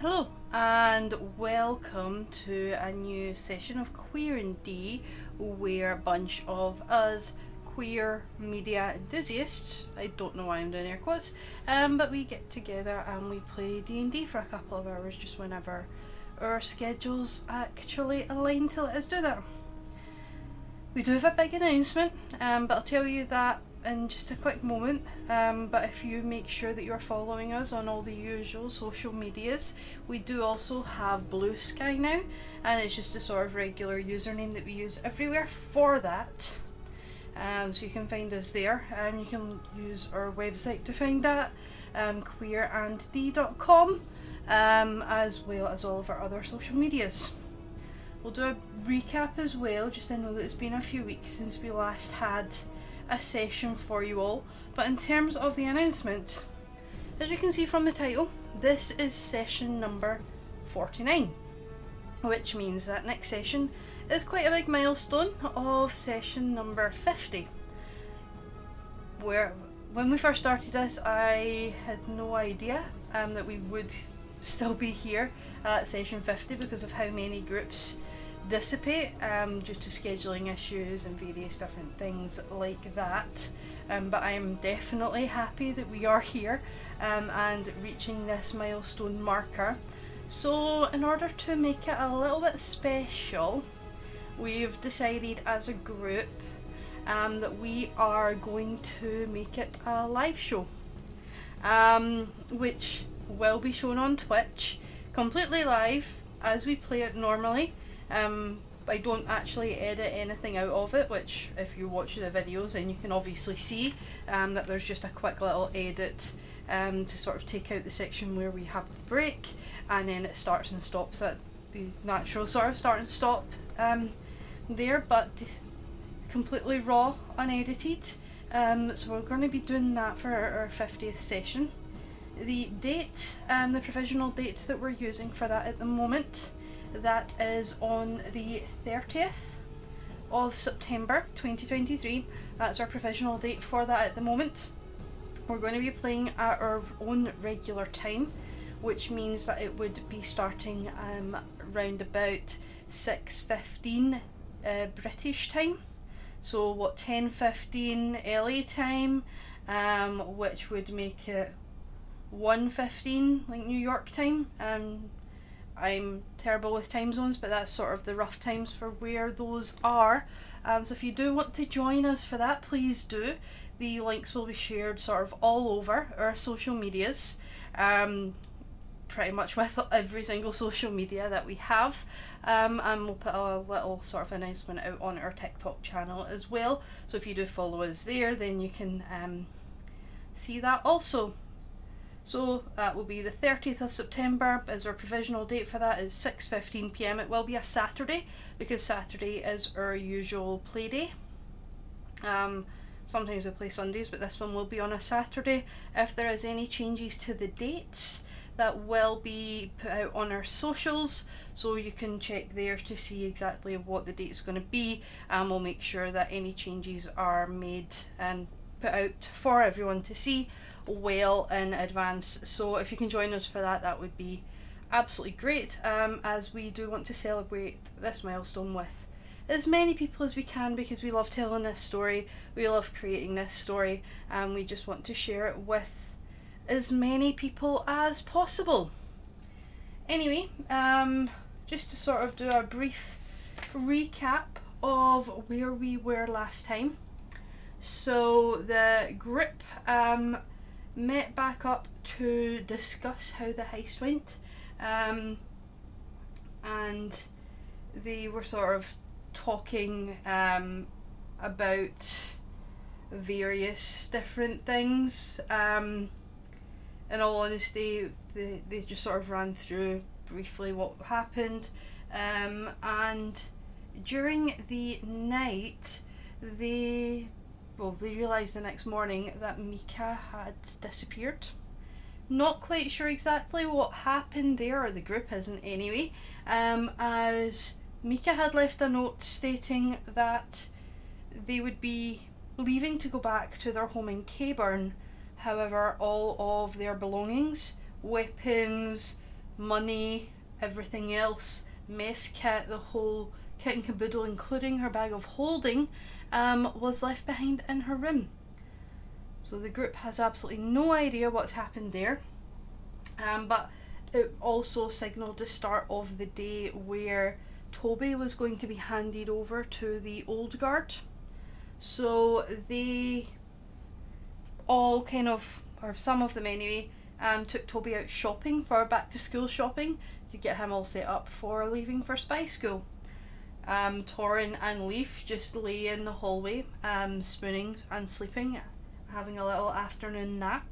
Hello and welcome to a new session of Queer and D where a bunch of us queer media enthusiasts, I don't know why I'm doing air quotes, um, but we get together and we play D&D for a couple of hours just whenever our schedules actually align to let us do that. We do have a big announcement, um, but I'll tell you that in just a quick moment. Um, but if you make sure that you're following us on all the usual social medias, we do also have Blue Sky now, and it's just a sort of regular username that we use everywhere for that. Um, so you can find us there, and you can use our website to find that, um, queerandd.com, um, as well as all of our other social medias. We'll do a recap as well, just to know that it's been a few weeks since we last had a session for you all. But in terms of the announcement, as you can see from the title, this is session number 49, which means that next session is quite a big milestone of session number 50. Where, when we first started this, I had no idea um, that we would still be here at session 50 because of how many groups dissipate um, due to scheduling issues and various different things like that. Um, but I am definitely happy that we are here um, and reaching this milestone marker. So, in order to make it a little bit special, we've decided as a group um, that we are going to make it a live show, um, which will be shown on Twitch completely live as we play it normally. Um, I don't actually edit anything out of it, which if you watch the videos then you can obviously see um, that there's just a quick little edit um, to sort of take out the section where we have the break and then it starts and stops at the natural sort of start and stop um, there, but completely raw, unedited. Um, so we're going to be doing that for our, our 50th session. The date, um, the provisional date that we're using for that at the moment that is on the 30th of September 2023. That's our provisional date for that at the moment. We're going to be playing at our own regular time, which means that it would be starting um, around about 6.15 uh, British time. So what 10.15 LA time, um, which would make it 1.15 like New York time. Um, I'm terrible with time zones, but that's sort of the rough times for where those are. Um, so if you do want to join us for that, please do. The links will be shared sort of all over our social medias. Um, pretty much with every single social media that we have. Um, and we'll put a little sort of announcement out on our TikTok channel as well. So if you do follow us there, then you can um, see that also. So that will be the 30th of September as our provisional date for that is 6:15 p.m. It will be a Saturday because Saturday is our usual play day. Um, sometimes we play Sundays, but this one will be on a Saturday. If there is any changes to the dates, that will be put out on our socials, so you can check there to see exactly what the date is going to be, and we'll make sure that any changes are made and put out for everyone to see well in advance. So if you can join us for that, that would be absolutely great. Um, as we do want to celebrate this milestone with as many people as we can because we love telling this story, we love creating this story, and we just want to share it with as many people as possible. Anyway, um, just to sort of do a brief recap of where we were last time. So the grip um, met back up to discuss how the heist went, um, and they were sort of talking um, about various different things. Um, in all honesty, they, they just sort of ran through briefly what happened, um, and during the night, they well, they realised the next morning that Mika had disappeared. Not quite sure exactly what happened there, or the group isn't anyway, um, as Mika had left a note stating that they would be leaving to go back to their home in Caburn. However, all of their belongings, weapons, money, everything else, mess kit, the whole kit and caboodle, including her bag of holding, um, was left behind in her room. So the group has absolutely no idea what's happened there. Um, but it also signalled the start of the day where Toby was going to be handed over to the old guard. So they all kind of, or some of them anyway, um, took Toby out shopping for back to school shopping to get him all set up for leaving for spy school. Um, Torin and Leaf just lay in the hallway, um, spooning and sleeping, having a little afternoon nap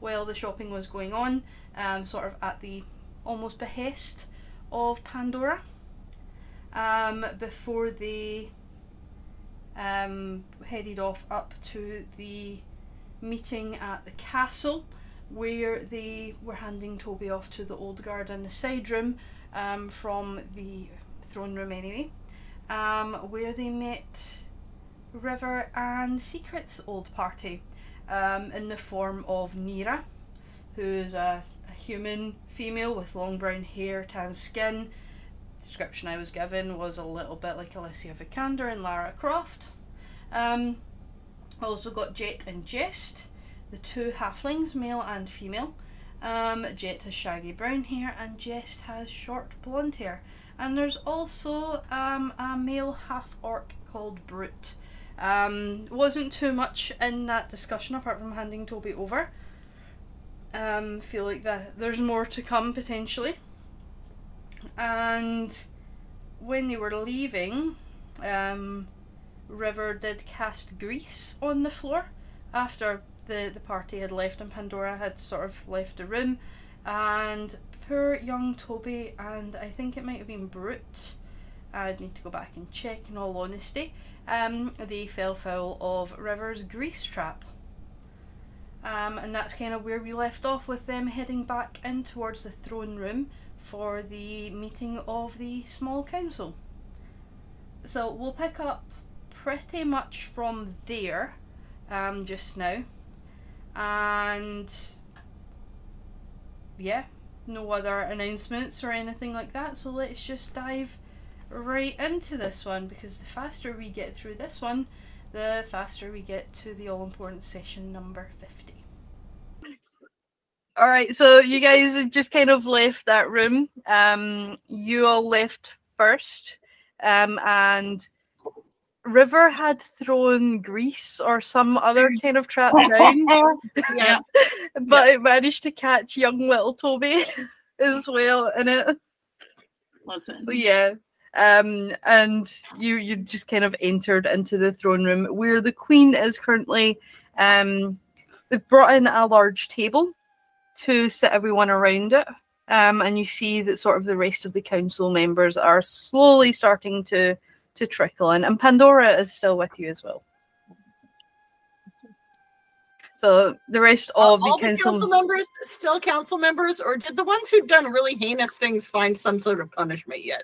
while the shopping was going on, um, sort of at the almost behest of Pandora. Um, before they um, headed off up to the meeting at the castle where they were handing Toby off to the old guard in the side room um, from the throne room anyway, um, where they met River and Secret's old party um, in the form of Nira, who's a, a human female with long brown hair, tan skin. The description I was given was a little bit like Alicia Vikander and Lara Croft. Um, also got Jet and Jest, the two halflings, male and female. Um, Jet has shaggy brown hair and Jest has short blonde hair. And there's also um, a male half orc called Brute. Um, wasn't too much in that discussion apart from handing Toby over. Um, feel like that there's more to come potentially. And when they were leaving, um, River did cast grease on the floor after the, the party had left and Pandora had sort of left the room. And poor young Toby, and I think it might have been Brute, I'd need to go back and check in all honesty, um, they fell foul of River's grease trap. Um, and that's kind of where we left off with them heading back in towards the throne room for the meeting of the small council. So we'll pick up pretty much from there um, just now. And yeah, no other announcements or anything like that. So let's just dive right into this one because the faster we get through this one, the faster we get to the all important session number 50. All right, so you guys just kind of left that room. Um, you all left first, um, and River had thrown grease or some other kind of trap down. Yeah. but it managed to catch young little Toby as well in it. Listen. So yeah. Um, and you you just kind of entered into the throne room where the queen is currently. Um, they've brought in a large table to sit everyone around it. Um, and you see that sort of the rest of the council members are slowly starting to to trickle in, and Pandora is still with you as well. So the rest of the all the council, council members still council members, or did the ones who've done really heinous things find some sort of punishment yet?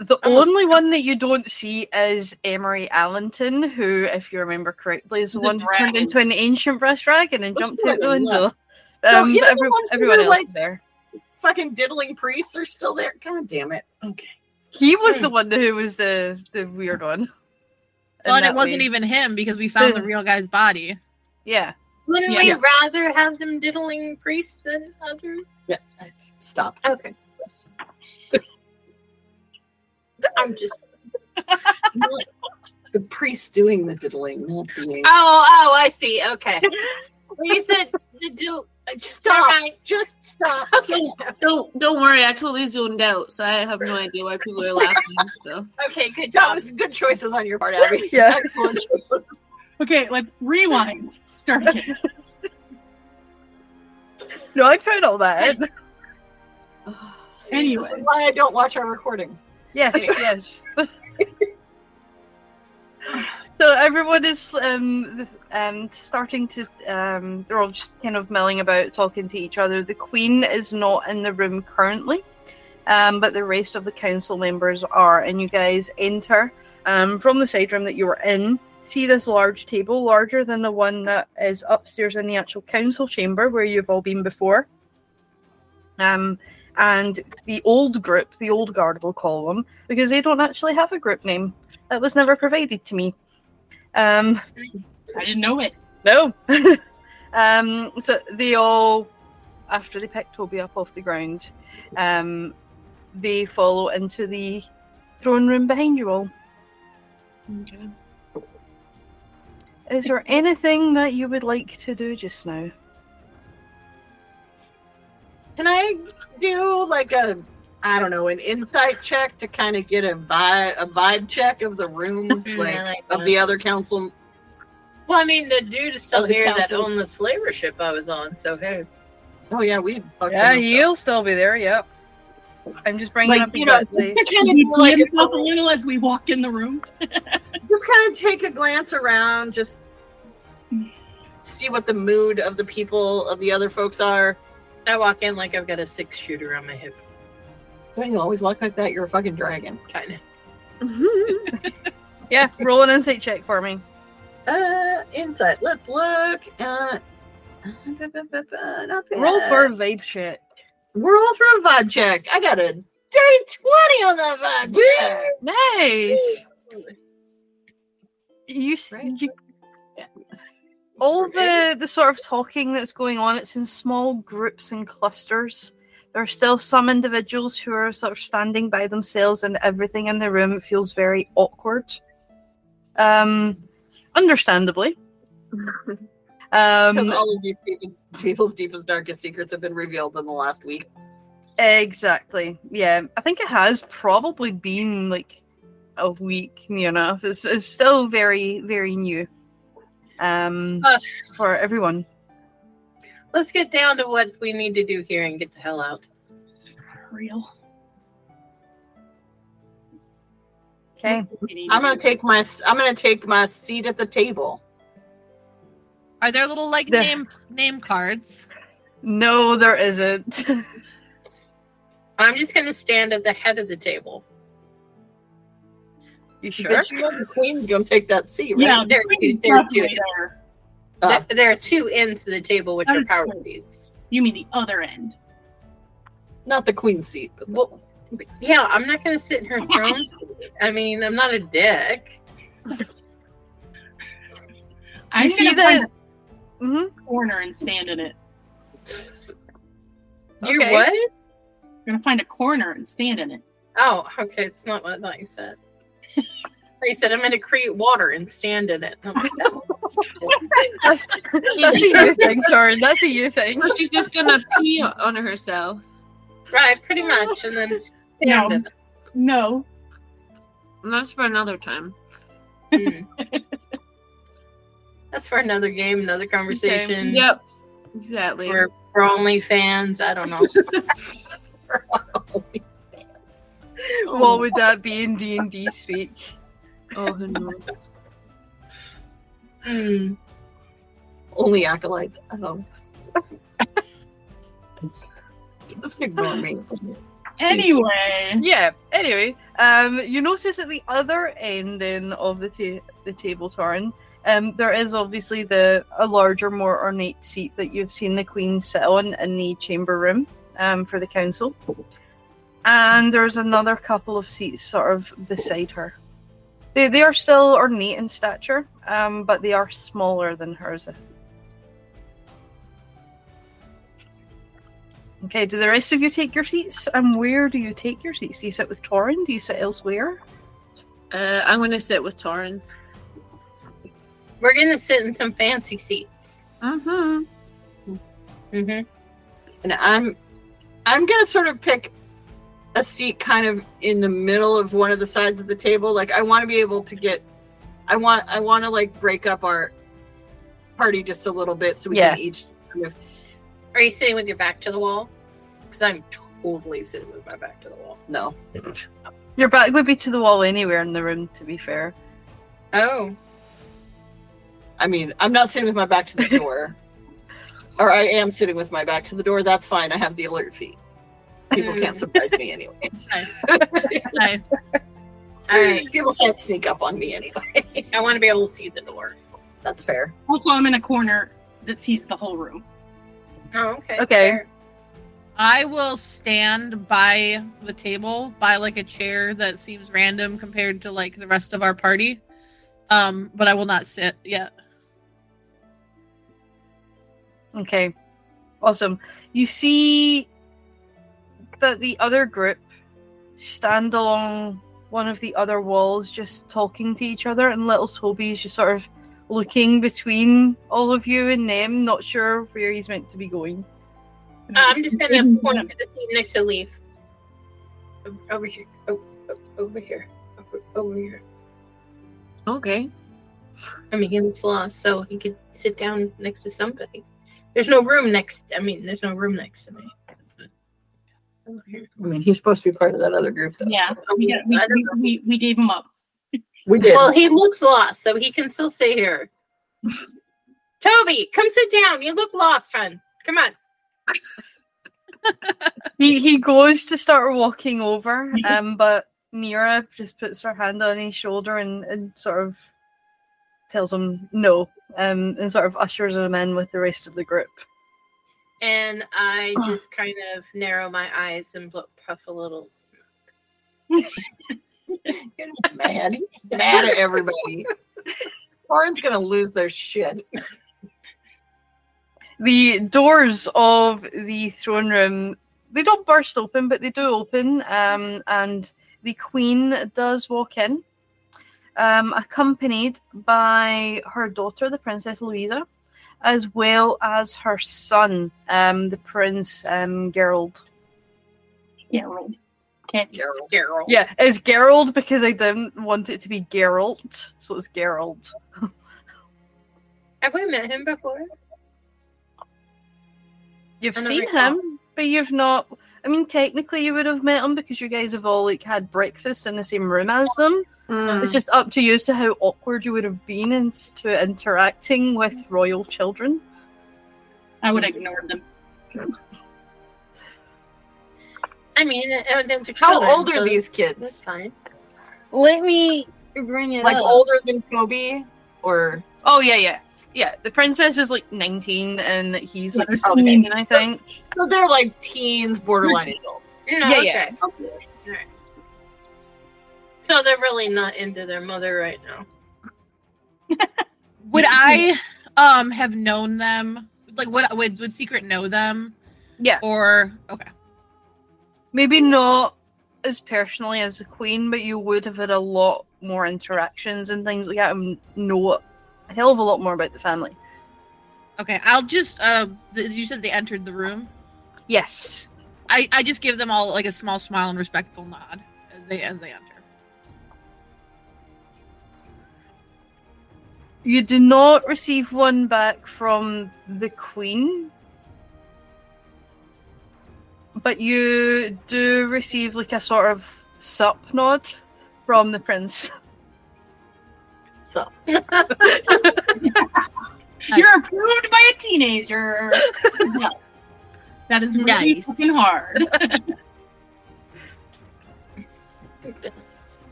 the only one that you don't see is Emery Allenton, who, if you remember correctly, is the one who turned into an ancient brass dragon and Which jumped out the window. So Um, even but the ones everyone else like- is there. Fucking diddling priests are still there. God damn it. Okay. He was the one who was the the weird one. Well, and it wasn't way. even him because we found the real guy's body. Yeah. Wouldn't Yeah. we Yeah. rather have them diddling priests than other? Yeah. Stop. Okay. I'm just. The priest doing the diddling, not being. Oh, oh, I see. Okay. Well, you said the do. Stop. Alright. Just stop. Okay. Don't don't worry, I totally zoned out, so I have no idea why people are laughing. So Okay. Good That job. was good choices on your part, Abby. Yeah. Excellent choices. Okay, let's rewind. Start again. No, I found all that. in. Anyway. This is why I don't watch our recordings. Yes, yes. So everyone is um um starting to um they're all just kind of milling about talking to each other. The queen is not in the room currently. Um, but the rest of the council members are, and you guys enter um, from the side room that you were in. See this large table, larger than the one that is upstairs in the actual council chamber where you've all been before. Um, and the old group, the old guard, we'll call them, because they don't actually have a group name. That was never provided to me. Um, I didn't know it. no. um, so they all, after they pick Toby up off the ground, um, they follow into the throne room behind you all. Okay. Is there anything that you would like to do just now? Can I do like a, I don't know, an insight check to kind of get a vibe, a vibe check of the room, like, like of that. the other council? Well, I mean, the dude is still the here that council. owned the slaver ship I was on. So hey, Oh yeah, we. fucked Yeah, them up. he'll still be there. Yep. I'm just bringing Like, up you know, exactly. to kind of He like like a- himself a little as we walk in the room. just kind of take a glance around, just see what the mood of the people of the other folks are. I walk in like I've got a six shooter on my hip, So you always walk like that. You're a fucking dragon. kind of. Yeah, roll an insight check for me. Uh, insight. Let's look. Uh, not. Roll for a vibe check. Roll for a vibe check. I got a dirty twenty on that vibe check. Nice. You, Right. you all the the sort of talking that's going on. It's in small groups and clusters. There are still some individuals who are sort of standing by themselves, and everything in the room feels very awkward. Um, understandably. Um, Because all of these people's, people's deepest, darkest secrets have been revealed in the last week. Exactly. Yeah, I think it has probably been like a week near enough. It's, it's still very, very new um, Uh. for everyone. Let's get down to what we need to do here and get the hell out. Real. Okay. I'm gonna take my I'm gonna take my seat at the table. Are there little like The- name name cards? No, there isn't. I'm just gonna stand at the head of the table. you sure? But you know the queen's gonna take that seat, right? Yeah, There- the there- definitely there. Uh, Th- there are two ends to the table, which are power cool. seats. You mean the other end? not the queen's seat. But Well, yeah, I'm not gonna sit in her throne. seat. I mean, I'm not a dick. I'm see gonna find the. Mhm. corner and stand in it. You're Okay. what? I'm gonna find a corner and stand in it. Oh, okay. It's not what I thought you said. You said I'm going to create water and stand in it. Like, that's- That's, that's a you thing, Torin. That's a you thing. So she's just gonna pee on herself. right, pretty much, and then stand No. in it. No. And that's for another time. Hmm. That's for another game, another conversation. Yep. Exactly. For, for OnlyFans, I don't know. What would that be in D and D speak? Oh, who knows? Hmm. only acolytes. I don't. Just ignore me. Anyway. Yeah. Anyway, um, you notice at the other end then of the ta- the table, Torin, um, there is obviously the a larger, more ornate seat that you've seen the queen sit on in the chamber room, um, for the council, and there's another couple of seats sort of beside her. They they are still ornate in stature, um, but they are smaller than hers. Okay, do the rest of you take your seats? And where do you take your seats? Do you sit with Torin? Do you sit elsewhere? Uh, I'm gonna sit with Torin. We're going to sit in some fancy seats. Mm-hmm. Mm-hmm. and I'm I'm gonna sort of pick a seat kind of in the middle of one of the sides of the table. Like I want to be able to get I want I want to like break up our party just a little bit so we Yeah. can each kind of Are you sitting with your back to the wall? Because I'm totally sitting with my back to the wall. no. Your back would be to the wall anywhere in the room, to be fair. Oh. I mean, I'm not sitting with my back to the door. or I am sitting with my back to the door. That's fine. I have the alert feat. People can't surprise me anyway. Nice. Nice. All right. People can't sneak up on me anyway. I want to be able to see the door. That's fair. Also, I'm in a corner that sees the whole room. Oh, okay. Okay. fair. I will stand by the table by like a chair that seems random compared to like the rest of our party. Um, but I will not sit yet. Okay, awesome. You see that the other group stand along one of the other walls, just talking to each other, and little Toby's just sort of looking between all of you and them, not sure where he's meant to be going. Uh, I'm just gonna point to the seat next to Leaf. Over here. O- o- over here. Over, over here. Okay. I mean, he looks lost, so he could sit down next to somebody. There's no room next. I mean, there's no room next to me. Over here. I mean, he's supposed to be part of that other group, though. Yeah, we, we, I we, we, we gave him up. We did. Well, he looks lost, so he can still stay here. Toby, come sit down. You look lost, hon. Come on. He he goes to start walking over, um, but Nira just puts her hand on his shoulder and, and sort of tells him no, um, and sort of ushers him in with the rest of the group. And I just kind of narrow my eyes and bl- puff a little. smoke. mad. He's mad at everybody. Lauren's gonna lose their shit. The doors of the throne room they don't burst open, but they do open, um, and the queen does walk in, um, accompanied by her daughter, the Princess Louisa, as well as her son, um, the Prince um, Gerald. Yeah, right. Okay. Yeah, it's Gerald because I didn't want it to be Geralt, so it's Gerald. Have we met him before? You've seen recall. him, but you've not. I mean, technically, you would have met them because you guys have all like had breakfast in the same room as them. It's just up to you as to how awkward you would have been into interacting with royal children. I would ignore them. I mean, uh, How children, old are so these That's kids? fine. Let me bring it up. Like up. older than Toby, or Oh yeah, yeah, yeah. The princess is like nineteen, and he's like Yeah, seventeen, I think. so they're like teens, borderline adults. No, Yeah, okay. yeah. Alright. So they're really not into their mother right now. Would I um have known them? Like would would would Secret know them? Yeah, Or okay. maybe not as personally as the queen, but you would have had a lot more interactions and things like that, and know a hell of a lot more about the family. Okay, I'll just uh th- you said they entered the room. Yes. I I just give them all like a small smile and respectful nod as they as they enter. You do not receive one back from the Queen, but you do receive like a sort of sup nod from the Prince. So You're approved by a teenager. yes. That is really Nice. fucking hard.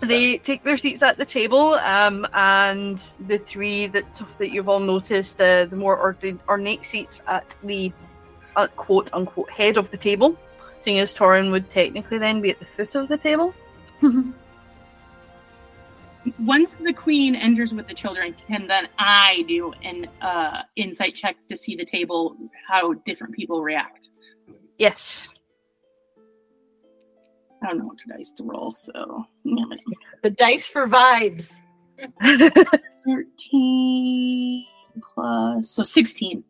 They take their seats at the table, um, and the three that that you've all noticed, uh, the more orda- ornate seats at the uh, quote unquote head of the table, seeing as Torin would technically then be at the foot of the table. Once the queen enters with the children, can then I do an uh, insight check to see the table, how different people react? Yes. I don't know what dice to roll, so the dice for vibes. 13 plus so 16.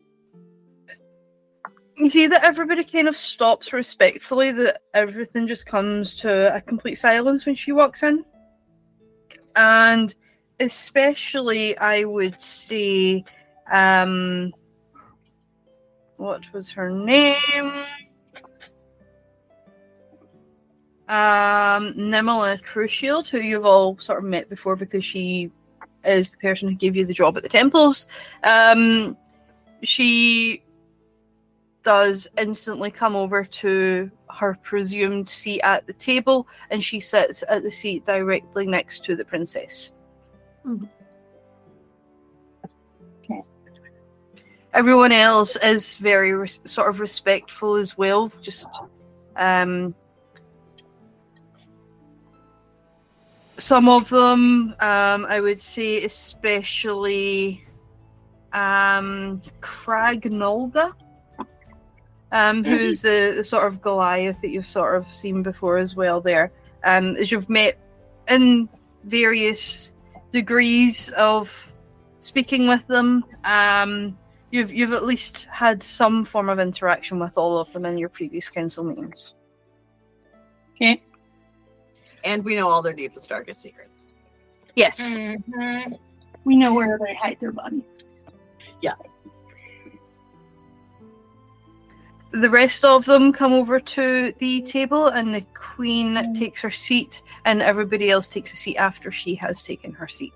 you see that everybody kind of stops respectfully that everything just comes to a complete silence when she walks in and especially i would say um what was her name? Um Nimala who you've all sort of met before because she is the person who gave you the job at the temples. Um she does instantly come over to her presumed seat at the table and she sits at the seat directly next to the princess. everyone else is very res- sort of respectful as well. Just um, some of them, um, I would say, especially um, Crag Nolga, um, who's the, the sort of Goliath that you've sort of seen before as well. There, um, as you've met in various degrees of speaking with them. Um, you've you've at least had some form of interaction with all of them in your previous council meetings. Okay. And we know all their deepest, darkest secrets. Yes. Mhm. We know where they hide their bodies. The rest of them come over to the table, and the queen takes her seat, and everybody else takes a seat after she has taken her seat.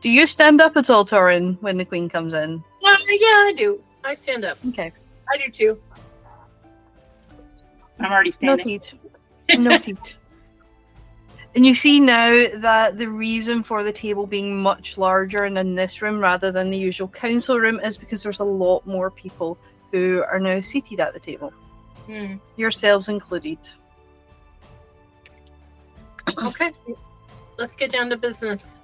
Do you stand up at all, Torin, when the queen comes in? Uh, yeah, I do. I stand up. Okay. I do too. I'm already standing. Noted. Noted. And you see now that the reason for the table being much larger and in this room rather than the usual council room is because there's a lot more people who are now seated at the table, Hmm. yourselves included. Okay. Let's get down to business.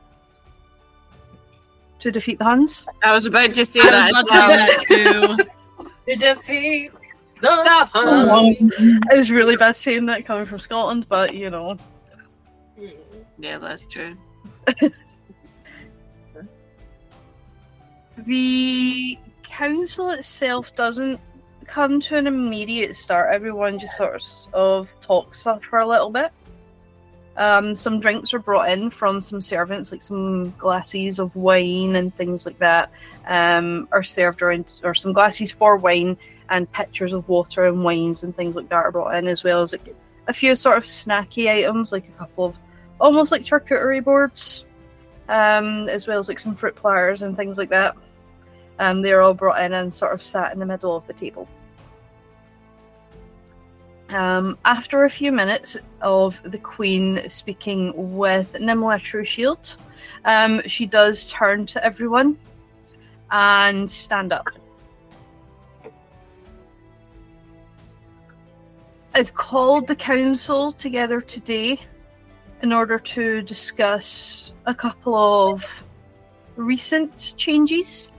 To defeat the Huns? I was about to say I that. was about to well. that too. To defeat the Huns. It's really bad saying that coming from Scotland, but you know. Hmm. Yeah, that's true. The council itself doesn't come to an immediate start. Everyone just sort of talks for a little bit. Um, some drinks are brought in from some servants, like some glasses of wine and things like that, um, are served around, or some glasses for wine and pitchers of water and wines and things like that are brought in, as well as like a few sort of snacky items, like a couple of almost like charcuterie boards, um, as well as like some fruit platters and things like that. Um, they're all brought in and sort of sat in the middle of the table. Um, after a few minutes of the Queen speaking with Nimla Trueshield, um, she does turn to everyone and stand up. I've called the council together today in order to discuss a couple of recent changes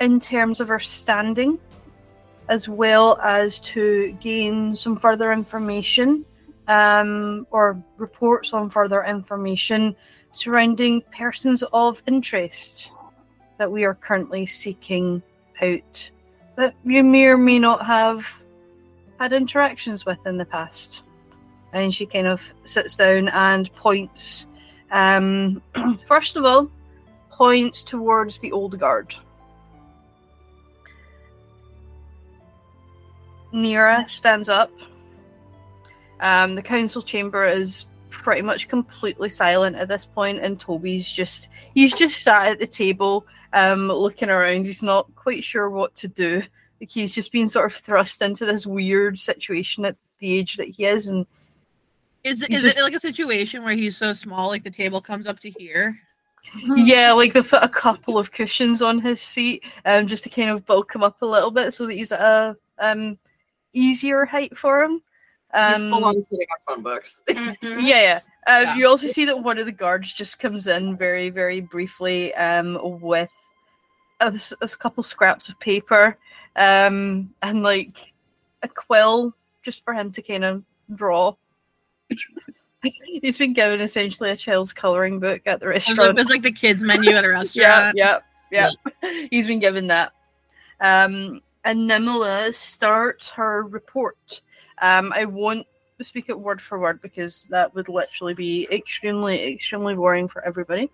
in terms of our standing, as well as to gain some further information um, or reports on further information surrounding persons of interest that we are currently seeking out that you may or may not have had interactions with in the past. And she kind of sits down and points, um, first of all, points towards the old guard. Nira stands up. Um, the council chamber is pretty much completely silent at this point, and Toby's just he's just sat at the table, um, looking around. He's not quite sure what to do. Like he's just been sort of thrust into this weird situation at the age that he is, and Is is just- it like a situation where he's so small, like the table comes up to here? yeah, like they put a couple of cushions on his seat, um, just to kind of bulk him up a little bit, so that he's at a um easier height for him. Um, He's full on sitting on phone books. Mhm. Yeah, yeah. Uh, Yeah. You also see that one of the guards just comes in very, very briefly um, with a couple scraps of paper um, and like a quill just for him to kind of draw. He's been given essentially a child's coloring book at the It's like, restaurant. it's like the kids menu at a restaurant. yeah, restaurant. yeah, yeah. He's been given that. Um, and Nimala starts her report. Um, I won't speak it word for word because that would literally be extremely, extremely boring for everybody.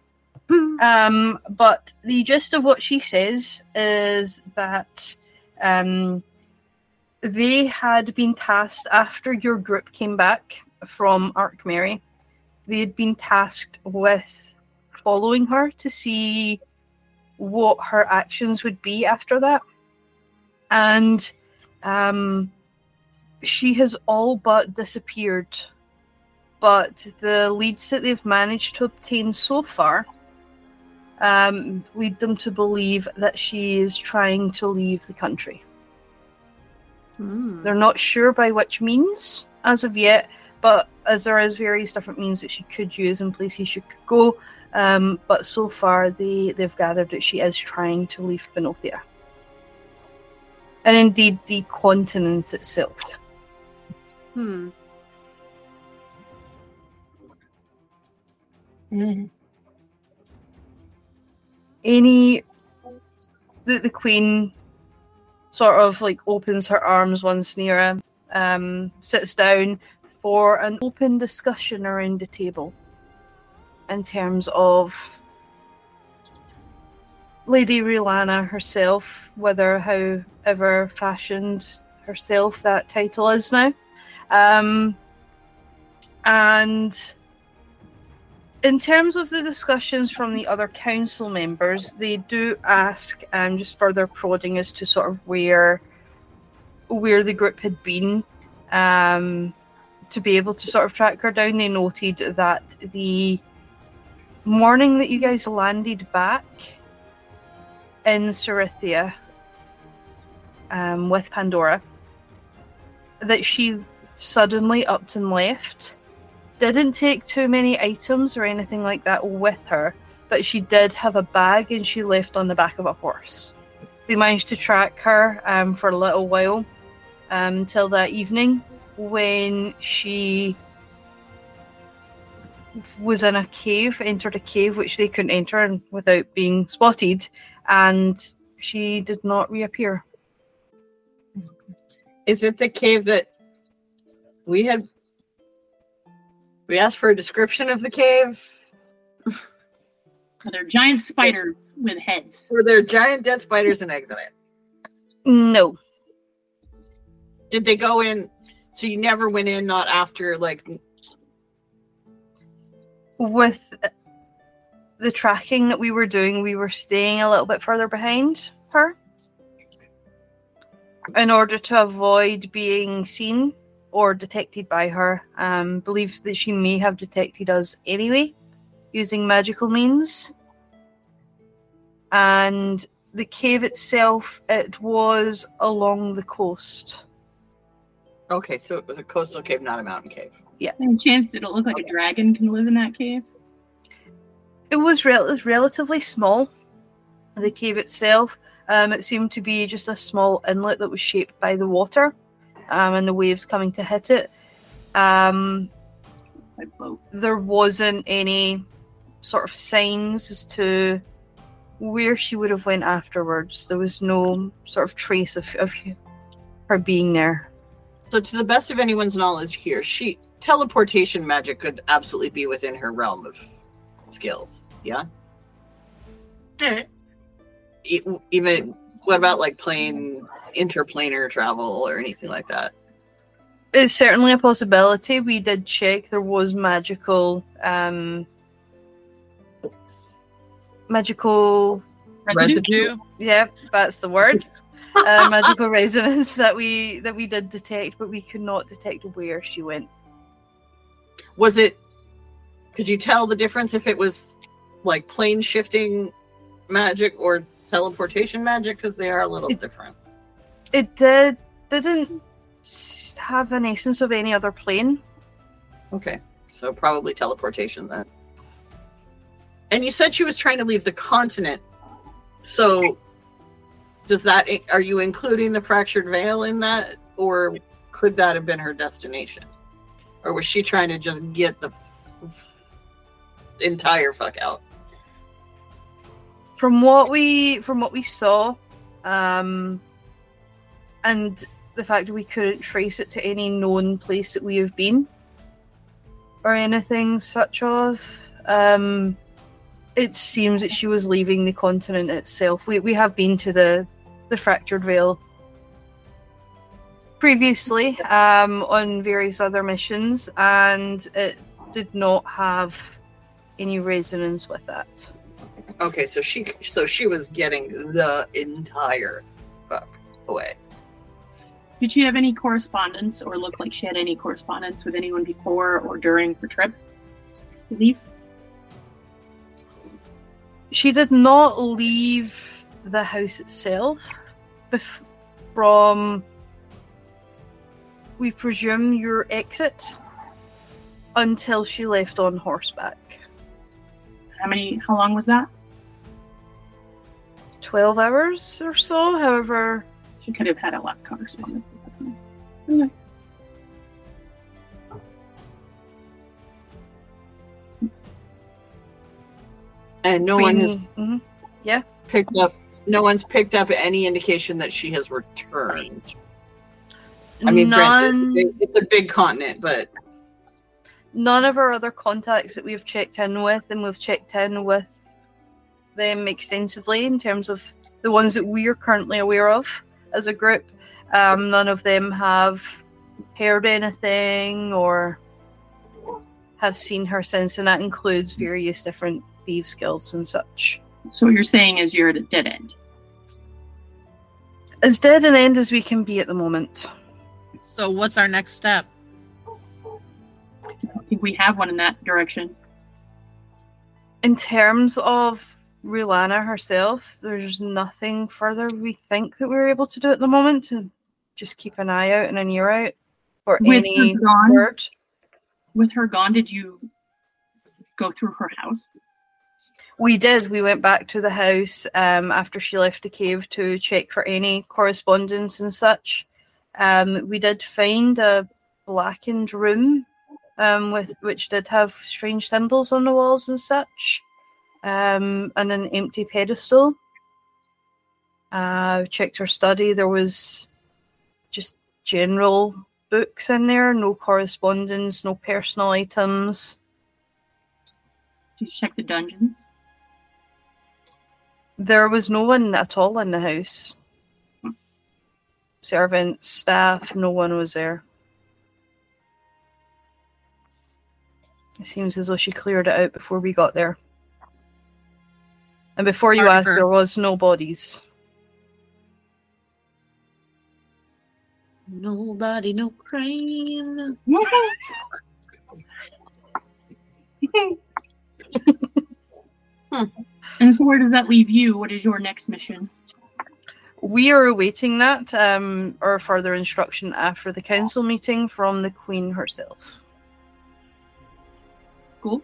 um, but the gist of what she says is that um, they had been tasked after your group came back from Ark Mary. They had been tasked with following her to see what her actions would be after that. And um, she has all but disappeared. But the leads that they've managed to obtain so far um, lead them to believe that she is trying to leave the country. Hmm. They're not sure by which means as of yet, but as there is various different means that she could use and places she could go. Um, but so far, they they've gathered that she is trying to leave Benothia, and indeed the continent itself. Hmm. Mm. Any the the queen sort of like opens her arms once near him, um, sits down for an open discussion around the table in terms of Lady Riolana herself, whether however fashioned herself that title is now. Um, and in terms of the discussions from the other council members, they do ask um, just further prodding as to sort of where where the group had been um, to be able to sort of track her down. They noted that the morning that you guys landed back in Cerithia um, with Pandora, that she suddenly upped and left didn't take too many items or anything like that with her, but she did have a bag and she left on the back of a horse. They managed to track her um, for a little while um, until that evening when she was in a cave, entered a cave which they couldn't enter without being spotted, and she did not reappear. Is it the cave that we had? We asked for a description of the cave. They're giant spiders with heads. Were there giant dead spiders and eggs in it? No, Did they go in? So you never went in, not after like with the tracking that we were doing, we were staying a little bit further behind her in order to avoid being seen or detected by her. Um, believes that she may have detected us anyway using magical means. And the cave itself, it was along the coast. Okay, so it was a coastal cave, not a mountain cave. Yeah. Any chance did it look like a dragon can live in that cave? It was rel- relatively small. The cave itself, um, it seemed to be just a small inlet that was shaped by the water, um, and the waves coming to hit it. Um, there wasn't any sort of signs as to where she would have went afterwards. There was no sort of trace of, of her being there. So, to the best of anyone's knowledge here, she teleportation magic could absolutely be within her realm of skills. Yeah. E- even what about like plane interplanar travel or anything like that? It's certainly a possibility. We did check. There was magical, um, magical. Residue? Residue. Yeah, that's the word. uh, magical resonance that we that we did detect, but we could not detect where she went. Was it? Could you tell the difference if it was like plane shifting magic or teleportation magic? Because they are a little It- different. It did didn't have an essence of any other plane. Okay, so probably teleportation then. And you said she was trying to leave the continent. So, does that are you including the fractured veil in that, or could that have been her destination, or was she trying to just get the entire fuck out? From what we from what we saw, um, and the fact that we couldn't trace it to any known place that we have been, or anything such of, um, it seems that she was leaving the continent itself. We we have been to the the fractured veil previously um, on various other missions, and it did not have any resonance with that. Okay, so she so she was getting the entire book away. Did she have any correspondence or look like she had any correspondence with anyone before or during her trip? Leave? She did not leave the house itself bef- from, we presume, your exit until she left on horseback. How many? How long was that? 12 hours or so, however. She could have had a lot of correspondence. Okay. And no one has Queen- mhm. picked up. No one's picked up any indication that she has returned. I mean, none, granted, it's a big continent, but none of our other contacts that we've checked in with, and we've checked in with them extensively in terms of the ones that we are currently aware of as a group. Um, none of them have heard anything or have seen her since, and that includes various different thieves guilds and such. So what you're saying is you're at a dead end. As dead an end as we can be at the moment. So what's our next step? Think we have one in that direction. In terms of Rulana herself, there's nothing further we think that we're able to do at the moment to just keep an eye out and an ear out for With any her gone, word. with her gone, did you go through her house? We did. We went back to the house um, after she left the cave to check for any correspondence and such. Um, we did find a blackened room um, with which did have strange symbols on the walls and such, um, and an empty pedestal. Uh, checked her study. There was just general books in there, no correspondence, no personal items. Did you check the dungeons? There was no one at all in the house. Servants, staff, no one was there. It seems as though she cleared it out before we got there. And before you Pardon asked, her. there was no bodies. Nobody, no crane. And so where does that leave you? What is your next mission? We are awaiting that, um, or further instruction after the council meeting from the Queen herself. Cool.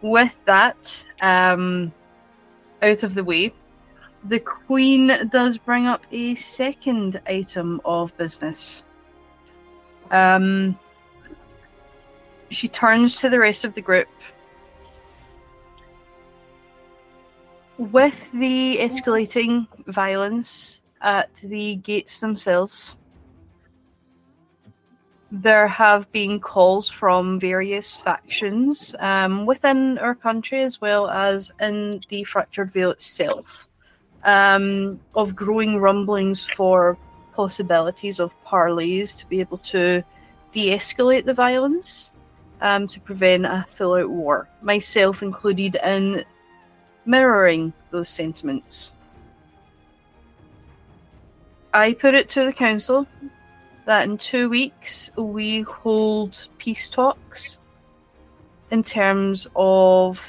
with that um, out of the way, the Queen does bring up a second item of business. Um, she turns to the rest of the group. With the escalating violence at the gates themselves, there have been calls from various factions um, within our country as well as in the Fractured Veil itself um, of growing rumblings for possibilities of parleys to be able to de escalate the violence um, to prevent a full out war, myself included in mirroring those sentiments. I put it to the council that in two weeks we hold peace talks in terms of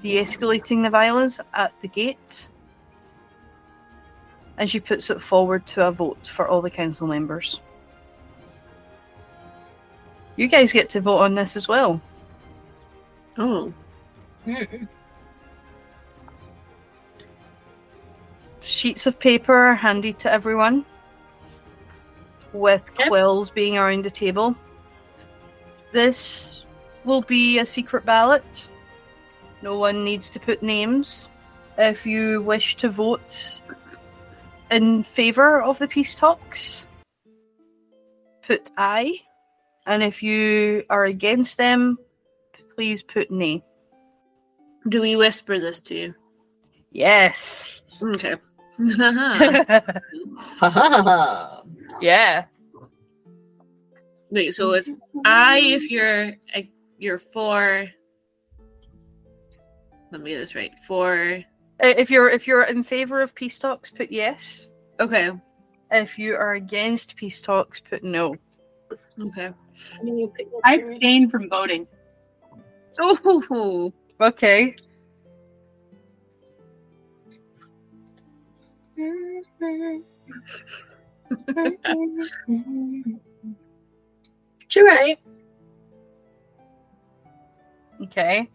de escalating the violence at the gate. And she puts it forward to a vote for all the council members. You guys get to vote on this as well. Oh, Mm. Sheets of paper are handed to everyone, with Yep. quills being around the table. This will be a secret ballot. No one needs to put names. If you wish to vote in favour of the peace talks, put aye. And if you are against them, please put nay. do we whisper this to you? Yes. Okay. Yeah. Wait, so it's I if you're uh, you're for. Let me get this right. For Uh, If you're if you're in favour of peace talks, put yes. okay, If you are against peace talks, put no. Okay. You pick up I your- abstain from voting. Oh, Okay. You're right. Okay.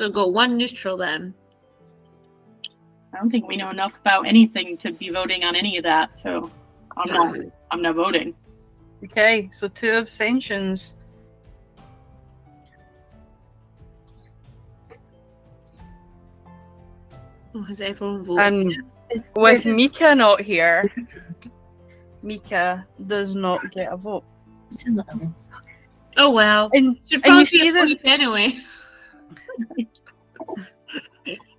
we'll go one neutral then. I don't think we know enough about anything to be voting on any of that, so I'm not. I'm not voting. Okay. So two abstentions. Oh, has everyone voted? And with Mika not here, Mika does not get a vote. It's in the oh well. And, Should and probably you see that anyway.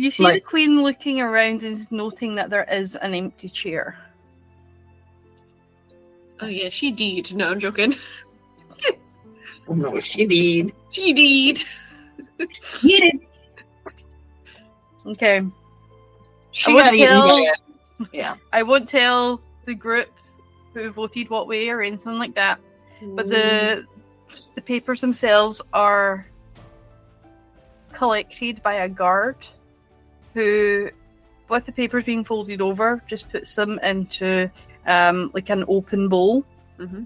you see the queen looking around and noting that there is an empty chair. Oh yeah, she did. No, I'm joking. Oh, no, she did. She did. Get it. Okay. She I would got eaten tell- by it. Yeah. I won't tell the group who voted what way or anything like that. But the the papers themselves are collected by a guard who with the papers being folded over just puts them into um, like an open bowl hmm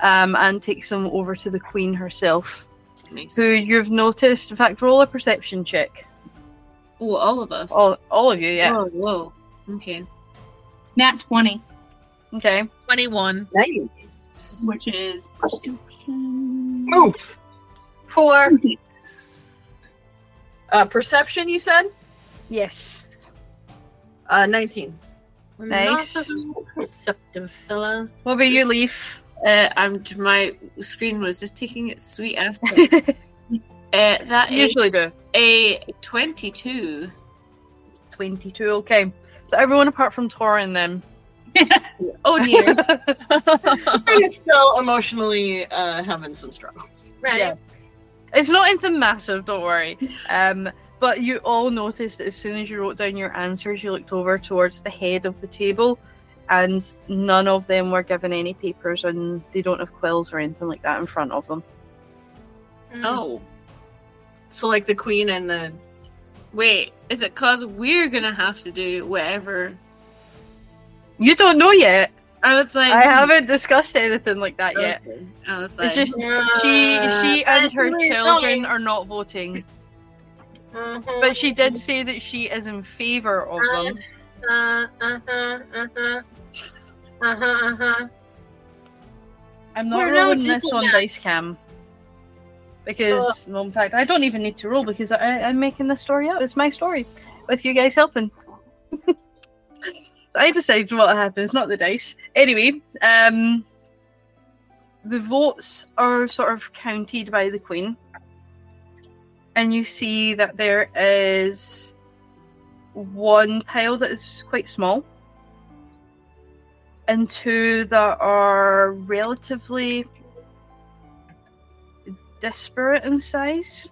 um, and takes them over to the queen herself Nice. who you've noticed in fact roll a perception check Oh, all of us. all, all of you yeah Oh, whoa. Okay. Nat twenty, okay 21. Nice. which is perception. Move. Four. Uh, perception, you said? Yes Uh, 19. Nice. Not a Perceptive fella. what about you leaf Uh, I'm my screen was just taking its sweet ass. time. uh, that is usually do a twenty-two. 22 okay so everyone apart from Torin then Oh dear. I'm still emotionally uh, having some struggles. Right. Yeah. It's not anything massive, don't worry. Um, but you all noticed as soon as you wrote down your answers, you looked over towards the head of the table, and none of them were given any papers, and they don't have quills or anything like that in front of them. Mm. oh So, like the queen and the. wait, is it cause we're gonna have to do whatever? You don't know yet. I was like, I haven't discussed anything like that yet. I was like, It's just she, she, and her children are not voting, Mhm. but she did say that she is in favor of them. Uh, uh-huh, uh-huh. Uh-huh, uh-huh. I'm not We're rolling this on yet. dice cam. Because, well, in fact, I don't even need to roll because I, I'm making this story up. It's my story with you guys helping. I decide what happens, not the dice. Anyway, um, the votes are sort of counted by the Queen. And you see that there is one pile that is quite small and two that are relatively disparate in size,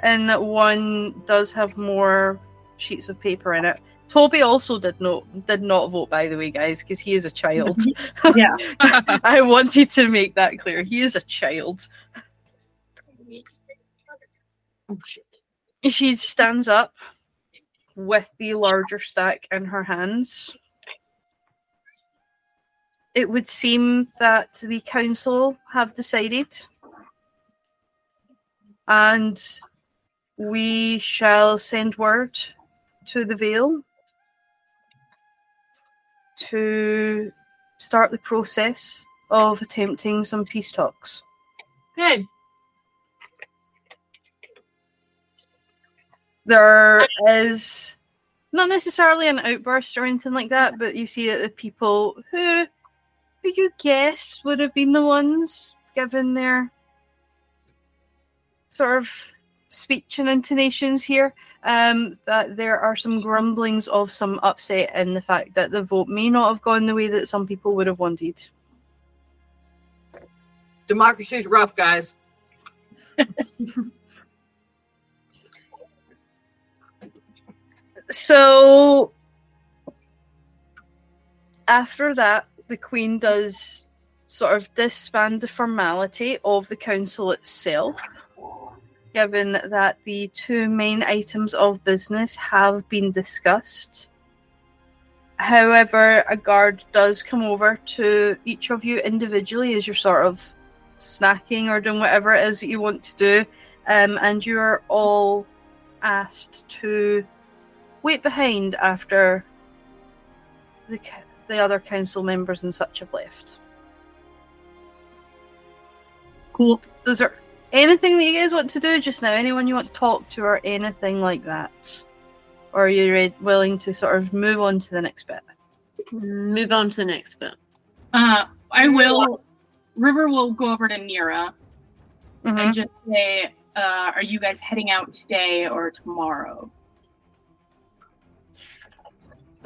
and that one does have more sheets of paper in it. Toby also did not did not vote, by the way, guys, because he is a child. Yeah. I wanted to make that clear. He is a child. Oh, shit. She stands up with the larger stack in her hands. It would seem that the council have decided, and we shall send word to the Veil to start the process of attempting some peace talks. Good. There is not necessarily an outburst or anything like that, but you see that the people who who you guess would have been the ones given their sort of speech and intonations here, um, that there are some grumblings of some upset in the fact that the vote may not have gone the way that some people would have wanted. Democracy's rough, guys. So after that, the Queen does sort of disband the formality of the council itself, given that the two main items of business have been discussed. However, a guard does come over to each of you individually as you're sort of snacking or doing whatever it is that you want to do, um, and you are all asked to wait behind after the the other council members and such have left. Cool. So, is there anything that you guys want to do just now? Anyone you want to talk to, or anything like that? Or are you re- willing to sort of move on to the next bit? Move on to the next bit. Uh, I will. River will go over to Nira Mm-hmm. and just say, uh, "Are you guys heading out today or tomorrow?"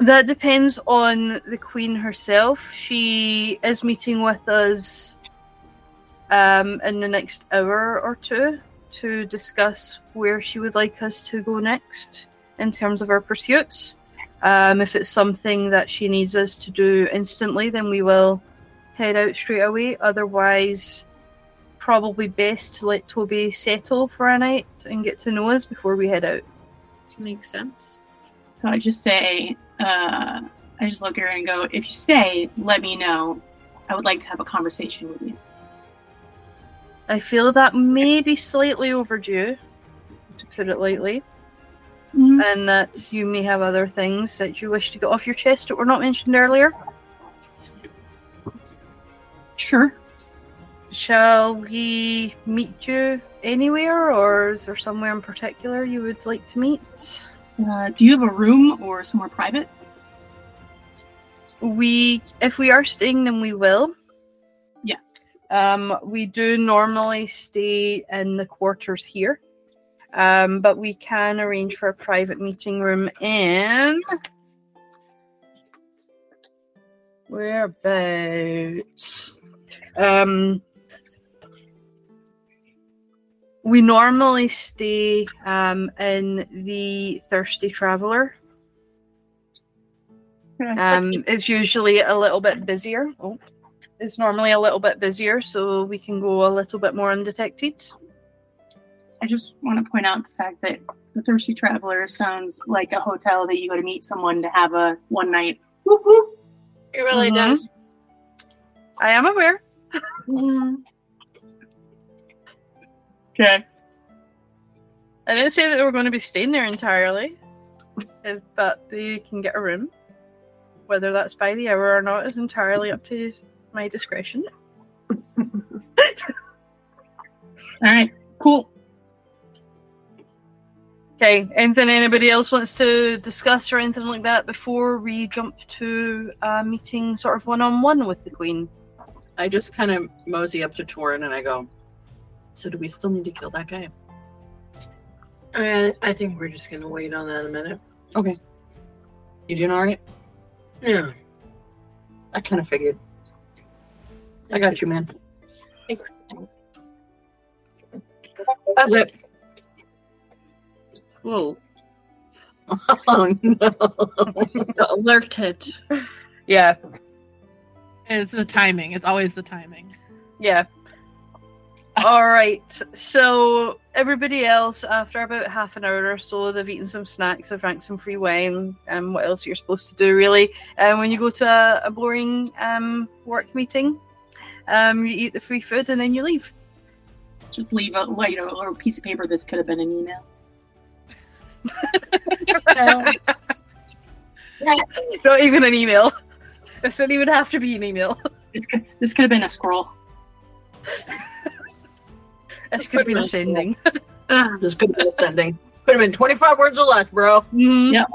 That depends on the Queen herself. She is meeting with us um, in the next hour or two to discuss where she would like us to go next in terms of our pursuits. Um, if it's something that she needs us to do instantly, then we will head out straight away. Otherwise, probably best to let Toby settle for a night and get to know us before we head out. Makes sense. So I just say, uh, I just look at her and go, "If you stay, let me know. I would like to have a conversation with you." I feel that may be slightly overdue, to put it lightly, and that you may have other things that you wish to get off your chest that were not mentioned earlier. Sure. Shall we meet you anywhere, or is there somewhere in particular you would like to meet? Uh, do you have a room or somewhere private? We, if we are staying, then we will. Yeah. Um, we do normally stay in the quarters here, um, but we can arrange for a private meeting room in. Whereabouts? Um, we normally stay um, in the Thirsty Traveler. Um, it's usually a little bit busier. Oh, it's normally a little bit busier, so we can go a little bit more undetected. I just want to point out the fact that the Thirsty Traveler sounds like a hotel that you go to meet someone to have a one night. Whoop, whoop. It really Mhm. does. I am aware. Okay. I didn't say that we're going to be staying there entirely, but you can get a room. Whether that's by the hour or not is entirely up to my discretion. All right. Cool. Okay, anything anybody else wants to discuss or anything like that before we jump to a meeting sort of one on one with the Queen? I just kind of mosey up to Torin and I go, So do we still need to kill that guy? I, I think we're just gonna wait on that a minute. Okay. You doing all right? Yeah. I kind of figured. I got you, man. Thanks. That's it. Whoa. Oh no. Alerted. Yeah, It's the timing. It's always the timing. yeah. All right, so everybody else, after about half an hour or so, they've eaten some snacks, they've drank some free wine, and what else you're supposed to do, really. And when you go to a, a boring um, work meeting, um, you eat the free food and then you leave. Just leave a light or a piece of paper. This could have been an email. Not even an email. This doesn't even have to be an email. This could this could have been a scroll. This could be a sending. This could have been ascending. Could have been 25 words or less, bro. Mhm. Yeah.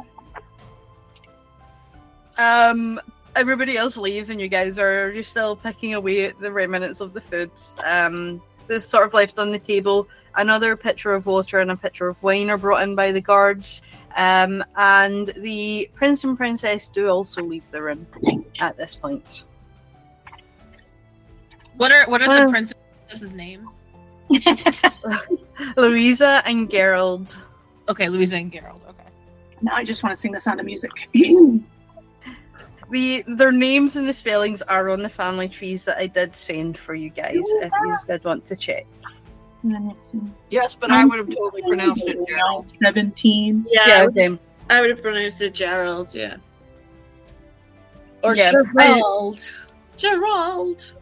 Um, everybody else leaves, and you guys are you're still picking away at the remnants of the food. Um, this sort of left on the table. Another pitcher of water and a pitcher of wine are brought in by the guards. Um, and the prince and princess do also leave the room at this point. What are what are Well- the prince Princesses' names? Louisa and Gerald. Okay, Louisa and Gerald. Okay. now I just want to sing the sound of music. The their names and the spellings are on the family trees that I did send for you guys if you did want to check. Yes, but I would have totally pronounced it Gerald. Seventeen. Yeah, yeah same. I would have pronounced it Gerald, yeah. Or Yeah, Gerald. Gerald.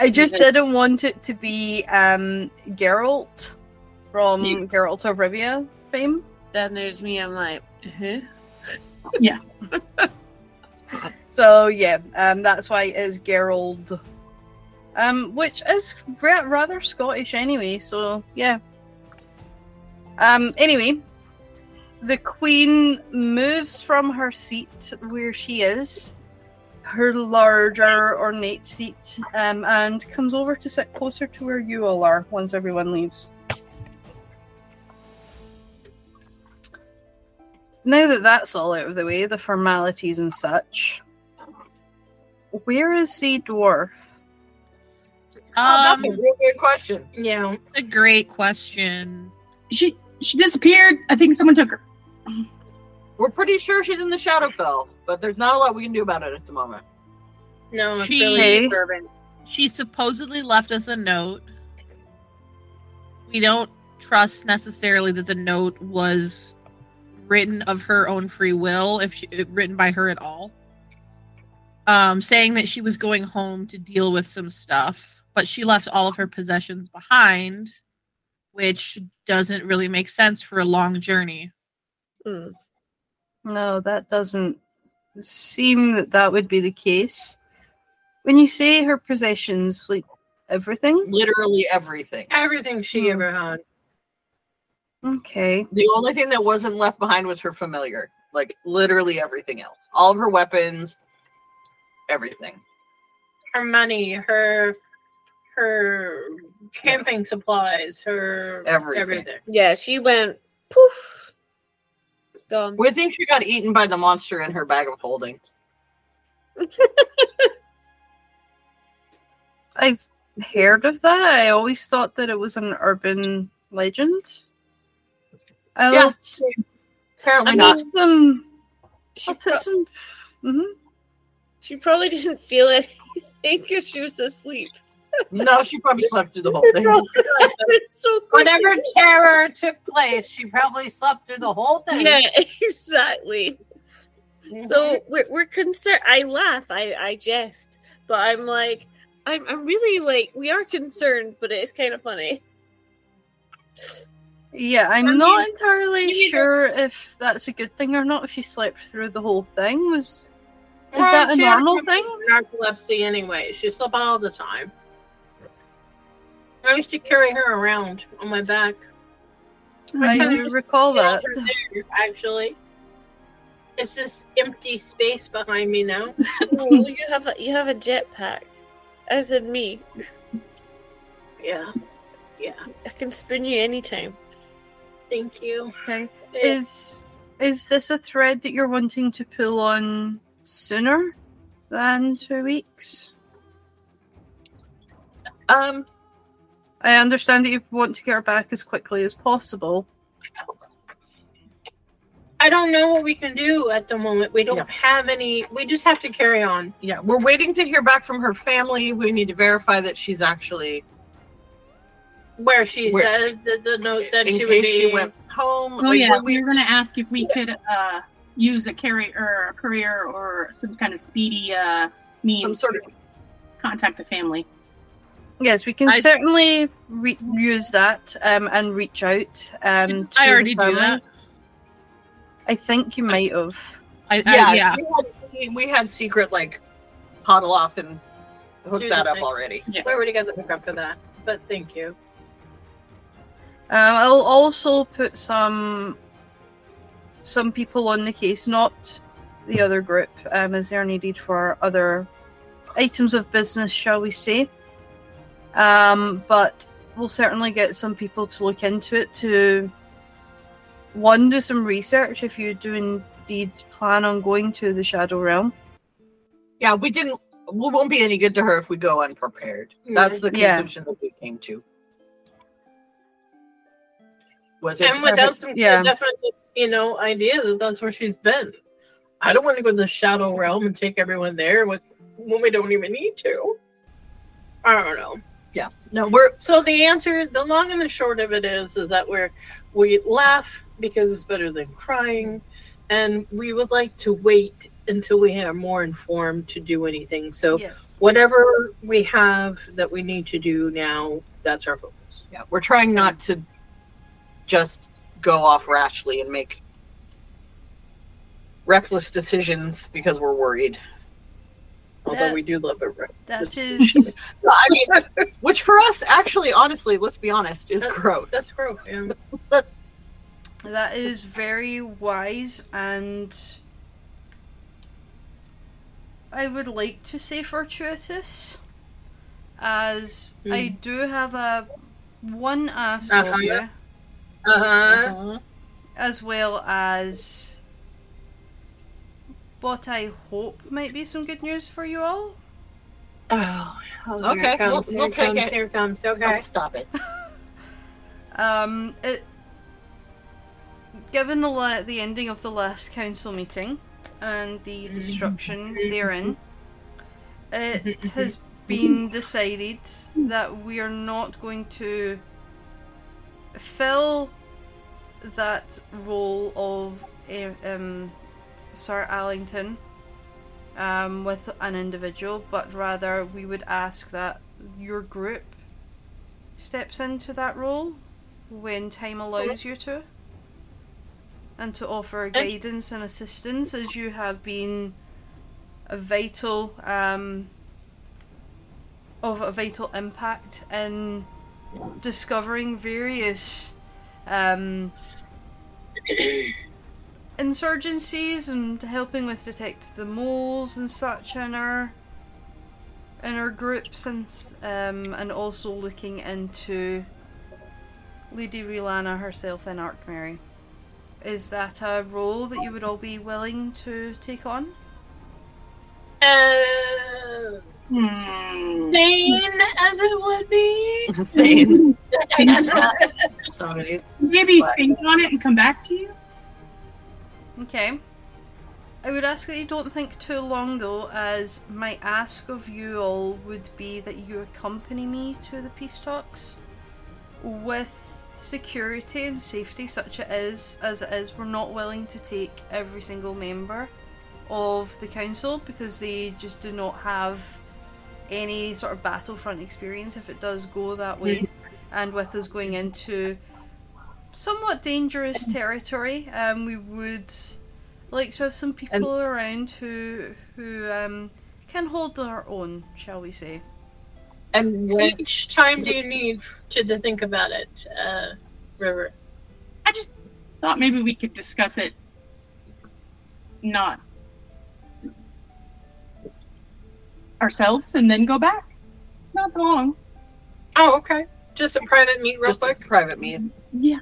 I just Okay. didn't want it to be um Geralt from You- Geralt of Rivia fame. Then there's me, I'm like, huh? Yeah. so yeah, um, that's why it is Gerald, um, which is ra- rather Scottish anyway. So yeah. Um. Anyway, the Queen moves from her seat where she is, her larger ornate seat, um, and comes over to sit closer to where you all are once everyone leaves. Now that that's all out of the way, the formalities and such. Where is the dwarf? Oh, that's a Um, real good question. Yeah. a great question. She she disappeared. I think someone took her. We're pretty sure she's in the Shadowfell, but there's not a lot we can do about it at the moment. No, it's She- really disturbing. She supposedly left us a note. We don't trust necessarily that the note was written of her own free will, if she, written by her at all. Um, saying that she was going home to deal with some stuff, but she left all of her possessions behind, which doesn't really make sense for a long journey. Hmm. No, that doesn't seem that that would be the case. When you say her possessions, like everything? Literally everything. Everything she Hmm. ever had. Okay. The only thing that wasn't left behind was her familiar. Like literally everything else. All of her weapons, everything. Her money, her her camping supplies, her Everything. everything. Yeah, she went poof. We think she got eaten by the monster in her bag of holding. I've heard of that. I always thought that it was an urban legend. I'll, Yeah. Apparently I'll not. some. She, I'll pro- put some. hmm she probably didn't feel anything because she was asleep. No, she probably slept through the whole thing. it's so. Whatever terror took place, she probably slept through the whole thing. Yeah, exactly. Mm-hmm. So we're, we're concerned. I laugh, I, I jest, but I'm like, I'm, I'm really like, we are concerned, but it's kind of funny. Yeah, I'm I not entirely maybe the- sure if that's a good thing or not. If she slept through the whole thing, was is Well, that a normal thing? Narcolepsy anyway. She slept all the time. I used to carry her around on my back. I kinda do recall that. there, actually. It's this empty space behind me now. oh, you have a, you have a jetpack, as in me. Yeah. Yeah. I can spin you anytime. Thank you. Okay. Is is this a thread that you're wanting to pull on sooner than two weeks? Um, I understand that you want to get her back as quickly as possible. I don't know what we can do at the moment. We don't Yeah. have any. We just have to carry on. yeah, we're waiting to hear back from her family. We need to verify that she's actually Where she Where- said that the note said in she would be. she went home. Oh like, yeah, we we were gonna ask if we could uh use a carrier or a courier or some kind of speedy uh means some sort of to contact the family. Yes, we can I- certainly re- use that um, and reach out. Um, to I already do that. I think you might have. I, yeah, I, yeah. We, had, we, we had secret like huddle off and hook that up thing. already. Yeah. So I already got the hookup for that. But thank you. Um, I'll also put some some people on the case, not the other group, um, as they're needed for other items of business, shall we say. Um, but we'll certainly get some people to look into it to one do some research if you do indeed plan on going to the Shadow Realm. Yeah, we didn't. we won't be any good to her if we go unprepared. That's the Yeah. conclusion that we came to. Was it And without some Yeah. definite, you know, idea that that's where she's been. I don't want to go to the shadow realm and take everyone there with when we don't even need to. I don't know. No? We're So the answer, the long and the short of it is, is that we're we laugh because it's better than crying, and we would like to wait until we are more informed to do anything. So Yes. whatever we have that we need to do now, that's our focus. yeah, we're trying not to just go off rashly and make reckless decisions because we're worried. Although That- we do love it. right? That's- is No, I mean, which for us, actually, honestly, let's be honest, is That- growth. That's growth. Yeah. That's that is very wise and I would like to say fortuitous as I do have a one ask Uh-huh. of you Uh huh. uh, as well as what I hope might be some good news for you all. Oh, oh, Okay, Here it comes. we'll- here we'll it take comes. it. Here it comes. oh, Okay. stop it. Um, it, given the la- the ending of the last council meeting and the destruction therein, it has been decided that we are not going to fill that role of eh, um, Sir Allington um, with an individual, but rather we would ask that your group steps into that role when time allows you to. And to offer guidance and assistance as you have been a vital um, of a vital impact in discovering various um, insurgencies and helping with detect the moles and such in our in our groups and um, and also looking into Lady Rilana herself in Arkmary. Is that a role that you would all be willing to take on? Uh, Hmm. sane as it would be. Thane. Somebody's Maybe But- think on it and come back to you. Okay. I would ask that you don't think too long though, as my ask of you all would be that you accompany me to the peace talks with security and safety such it is as it is we're not willing to take every single member of the council because they just do not have any sort of battlefront experience if it does go that way mm-hmm. and with us going into somewhat dangerous territory um, we would like to have some people around who who um, can hold their own shall we say and when Which time do you need to, to think about it, uh, River? I just thought maybe we could discuss it not ourselves and then go back. Not long. Oh, okay. Just a private meet, real just a quick. private meet. Yeah.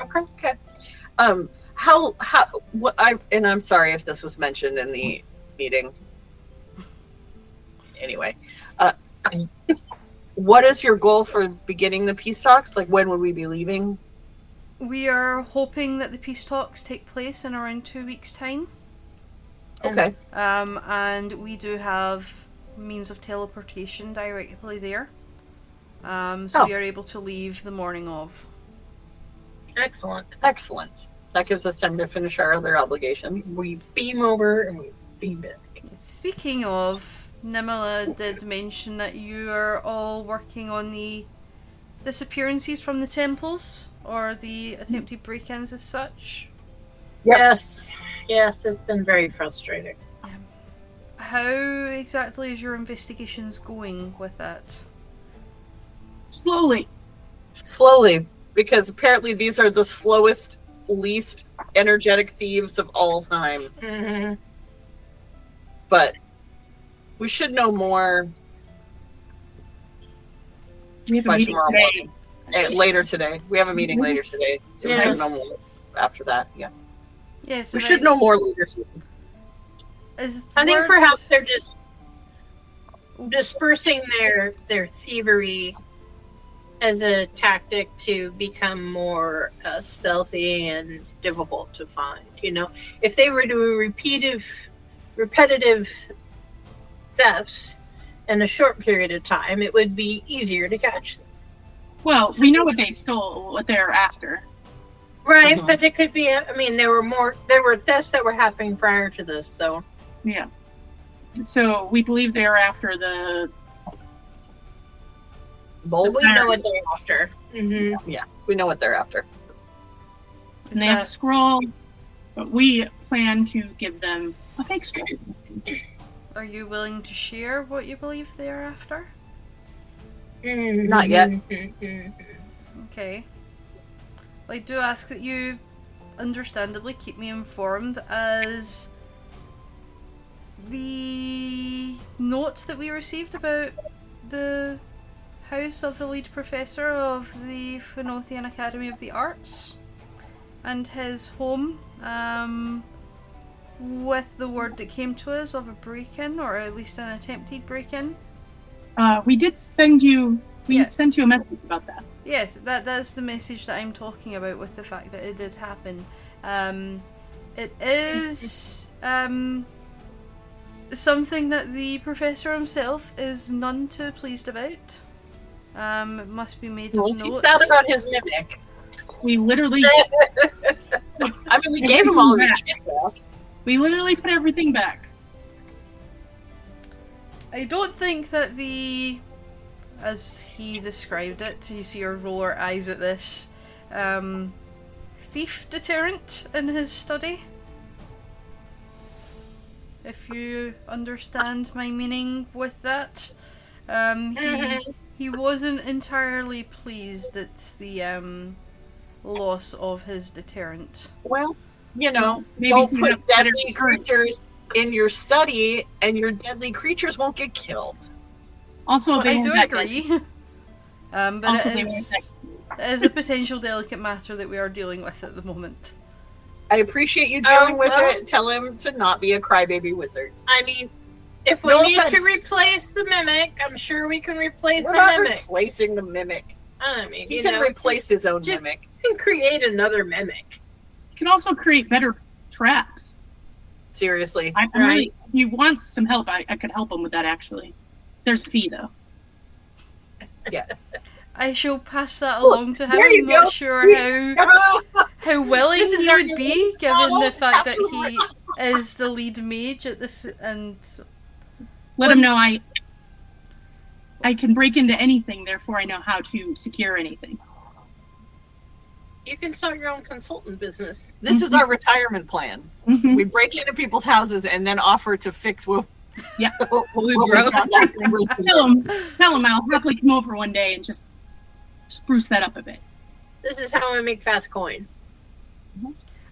Okay. Okay. Um, how how what I and I'm sorry if this was mentioned in the meeting. Anyway, uh, what is your goal for beginning the peace talks? Like, when would we be leaving? we are hoping that the peace talks take place in around two weeks time Okay. um, and we do have means of teleportation directly there um, so Oh. we are able to leave the morning of Excellent. Excellent. That gives us time to finish our other obligations. We beam over and we beam back. Speaking of, Nimala did mention that you are all working on the disappearances from the temples or the attempted break ins as such. Yes. Yes, it's been very frustrating. Um, how exactly is your investigations going with that? Slowly. Slowly, because apparently these are the slowest, least energetic thieves of all time. Mm-hmm. But we should know more We have a by meeting tomorrow today. morning. Eh, later today. We have a meeting later today, so we Yeah. should know more after that. Yeah, Yes, we should know more later. today. Is I think perhaps they're just dispersing their their thievery as a tactic to become more uh, stealthy and difficult to find. You know, if they were doing repeative, repetitive thefts in a short period of time, it would be easier to catch them. Well, we know what they stole, what they're after. Right, Mhm. but it could be. I mean, there were more. There were thefts that were happening prior to this, so Yeah. So we believe they're after the. Bold. we know what they're after. Mm-hmm. Yeah, we know what they're after. Is And they have a that- scroll, but we plan to give them a fake scroll. are you willing to share what you believe they are after? Not yet. Mm-hmm. Okay. I do ask that you understandably keep me informed as the note that we received about the house of the lead professor of the Phenothian Academy of the Arts and his home um, with the word that came to us of a break-in or at least an attempted break-in Uh, we did send you. We sent you a message about that. Yes, that that's the message that I'm talking about with the fact that it did happen. Um, it is um, something that the professor himself is none too pleased about. Um, it must be made Well, of he's note. sad about his mimic. We literally, I mean, we gave him all his shit back. we literally put everything back. I don't think that the, as he described it, you see her roll her eyes at this, um, thief deterrent in his study. If you understand my meaning with that, um, he he wasn't entirely pleased at the um loss of his deterrent. Well, you know, Maybe don't put deadly creatures in your study, and your deadly creatures won't get killed. Also, they I do that agree. um, but Also, it they weren't is, it is a potential delicate matter that we are dealing with at the moment. I appreciate you dealing Um, with well- it. Tell him to not be a crybaby wizard. I mean, if we No need offense. to replace the mimic, I'm sure we can replace We're the not mimic. replacing the mimic. I mean, He you can know, replace his own just- mimic. He can create another mimic. You can also create better traps. Seriously. I, I Right. really, if he wants some help. I, I could help him with that actually. There's a fee though. Yeah. I shall pass that along to him. there you I'm not go. sure how how willing he would be, given the fact that he is the lead mage at the f- and Let him know I. I can break into anything, therefore I know how to secure anything. You can start your own consultant business. This is our retirement plan. Mhm. We break into people's houses and then offer to fix what, Yeah. what, we what broke. got last week. Tell him, tell him I'll happily come over one day and just spruce that up a bit. This is how I make fast coin.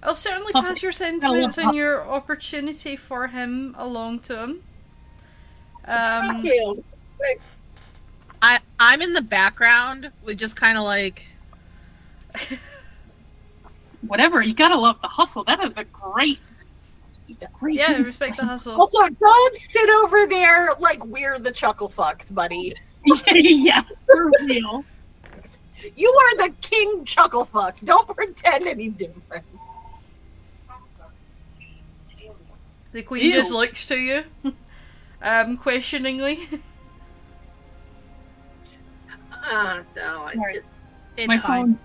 I'll certainly Also- pass your sentiments and your opportunity for him along to him. Um, Thank you. Thanks. I I'm in the background with just kind of like Whatever, you gotta love the hustle. That is a great, it's great. yeah, I business respect the hustle. Also, don't sit over there like we're the chuckle fucks, buddy. yeah, for real. You are the king chuckle fuck. Don't pretend any different. The queen Ew. just looks to you, um, questioningly. Ah, no, I Sorry. just it's My phone,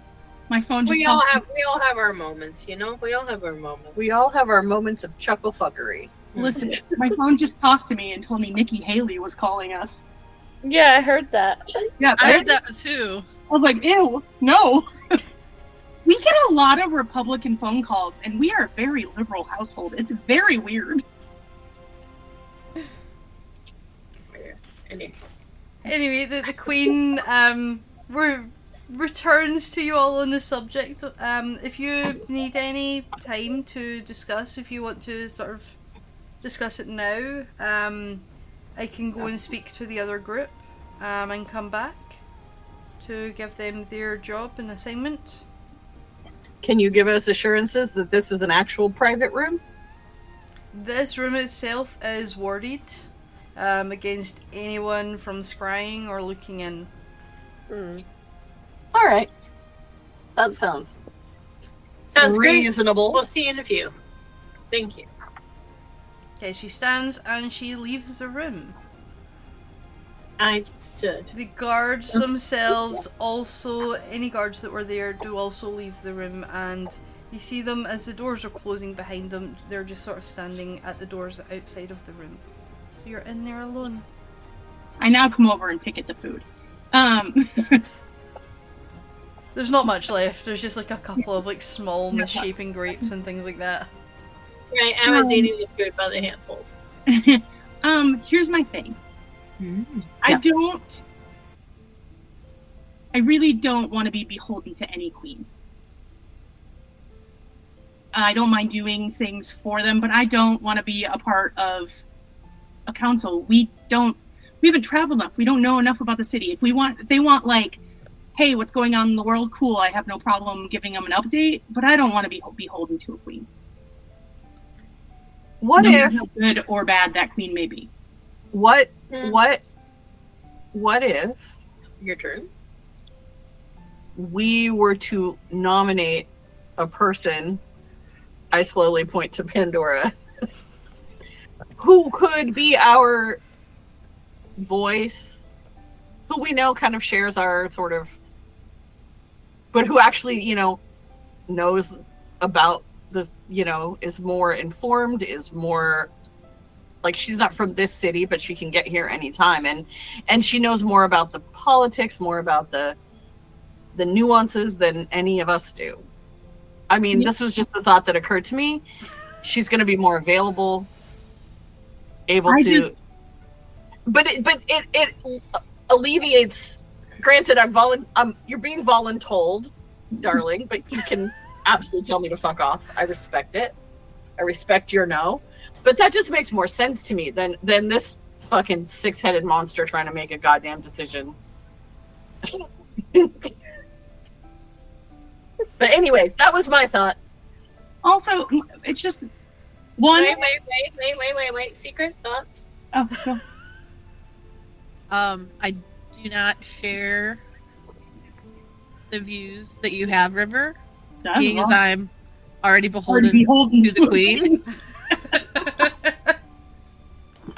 my phone just. we all tells me- have we all have our moments, you know. We all have our moments. We all have our moments of chuckle fuckery. Listen, my phone just talked to me and told me Nikki Haley was calling us. Yeah, I heard that. Yeah, I I, heard that too. I was like, ew, no. we get a lot of Republican phone calls, and we are a very liberal household. It's very weird. Anyway. Anyway, the, the queen um re- returns to you all on the subject. Um, if you need any time to discuss, if you want to sort of discuss it now, um, I can go and speak to the other group, um, and come back to give them their job and assignment. Can you give us assurances that this is an actual private room? This room itself is warded. Um, against anyone from scrying or looking in. Hmm. All right. That sounds Sounds great. reasonable. We'll see you in a few. Thank you. Okay, she stands and she leaves the room. I stood. The guards themselves also, any guards that were there, do also leave the room, and you see them as the doors are closing behind them. They're just sort of standing at the doors outside of the room. So you're in there alone. I now come over and pick at the food. Um, There's not much left. There's just like a couple of like small misshapen grapes and things like that. Right, I was Um, eating the food by the handfuls. um, here's my thing. I Yeah. don't. I really don't want to be beholden to any queen. I don't mind doing things for them, but I don't want to be a part of a council. We don't. We haven't traveled enough. We don't know enough about the city. If we want, if they want like, hey, what's going on in the world? Cool. I have no problem giving them an update, but I don't want to be beholden to a queen. What no if how good or bad that queen may be? what Hmm. what what if Your turn. we were to nominate a person I slowly point to Pandora who could be our voice who we know kind of shares our sort of but who actually, you know, knows about this, you know, is more informed, is more like she's not from this city, but she can get here anytime and and she knows more about the politics, more about the the nuances than any of us do. I mean, Yeah. this was just the thought that occurred to me. She's going to be more available, able I to just but it, but it it alleviates. Granted, I'm volun. Um, you're being voluntold, darling, but you can absolutely tell me to fuck off. I respect it. I respect your no, but that just makes more sense to me than than this fucking six headed monster trying to make a goddamn decision. but anyway, that was my thought. also it's just one. Wait, wait, wait, wait, wait, wait, wait. Secret thoughts. Oh, go. Um, I do not share the views that you have, River, being as I'm already beholden beholden to the queen.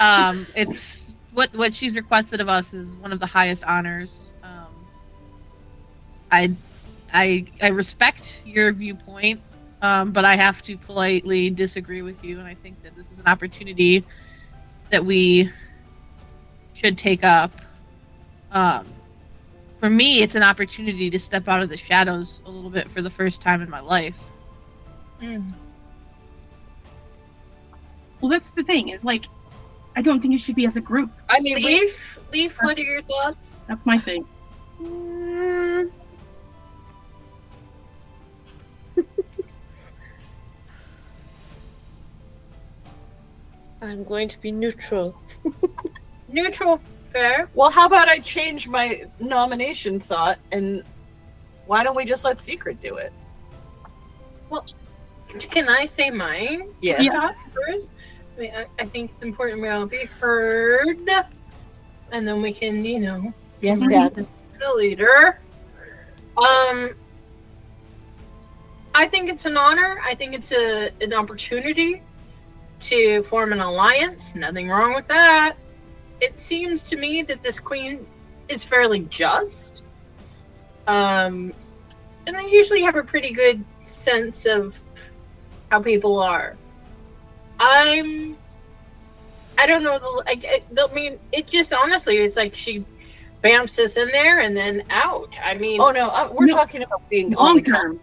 um, it's what what she's requested of us is one of the highest honors. Um, I, I, I respect your viewpoint, um, but I have to politely disagree with you, and I think that this is an opportunity that we should take up. Um, for me, it's an opportunity to step out of the shadows a little bit for the first time in my life. Well, that's the thing is like, I don't think it should be as a group. I mean, we Leaf, Leaf, what are your thoughts? That's my thing. Mm. I'm going to be neutral. Neutral, fair. Well, how about I change my nomination thought and why don't we just let Secret do it? Well, can I say mine? Yes. Yeah. First, I, mean, I, I think it's important we all be heard, and then we can, you know, Yes. Dad. the leader. Um, I think it's an honor. I think it's a an opportunity to form an alliance. Nothing wrong with that. It seems to me that this queen is fairly just. Um, and they usually have a pretty good sense of how people are. I'm. I don't know. The, I, I mean, it just honestly, it's like she bamps us in there and then out. I mean, Oh no, uh, we're No. talking about being on Long the council. term,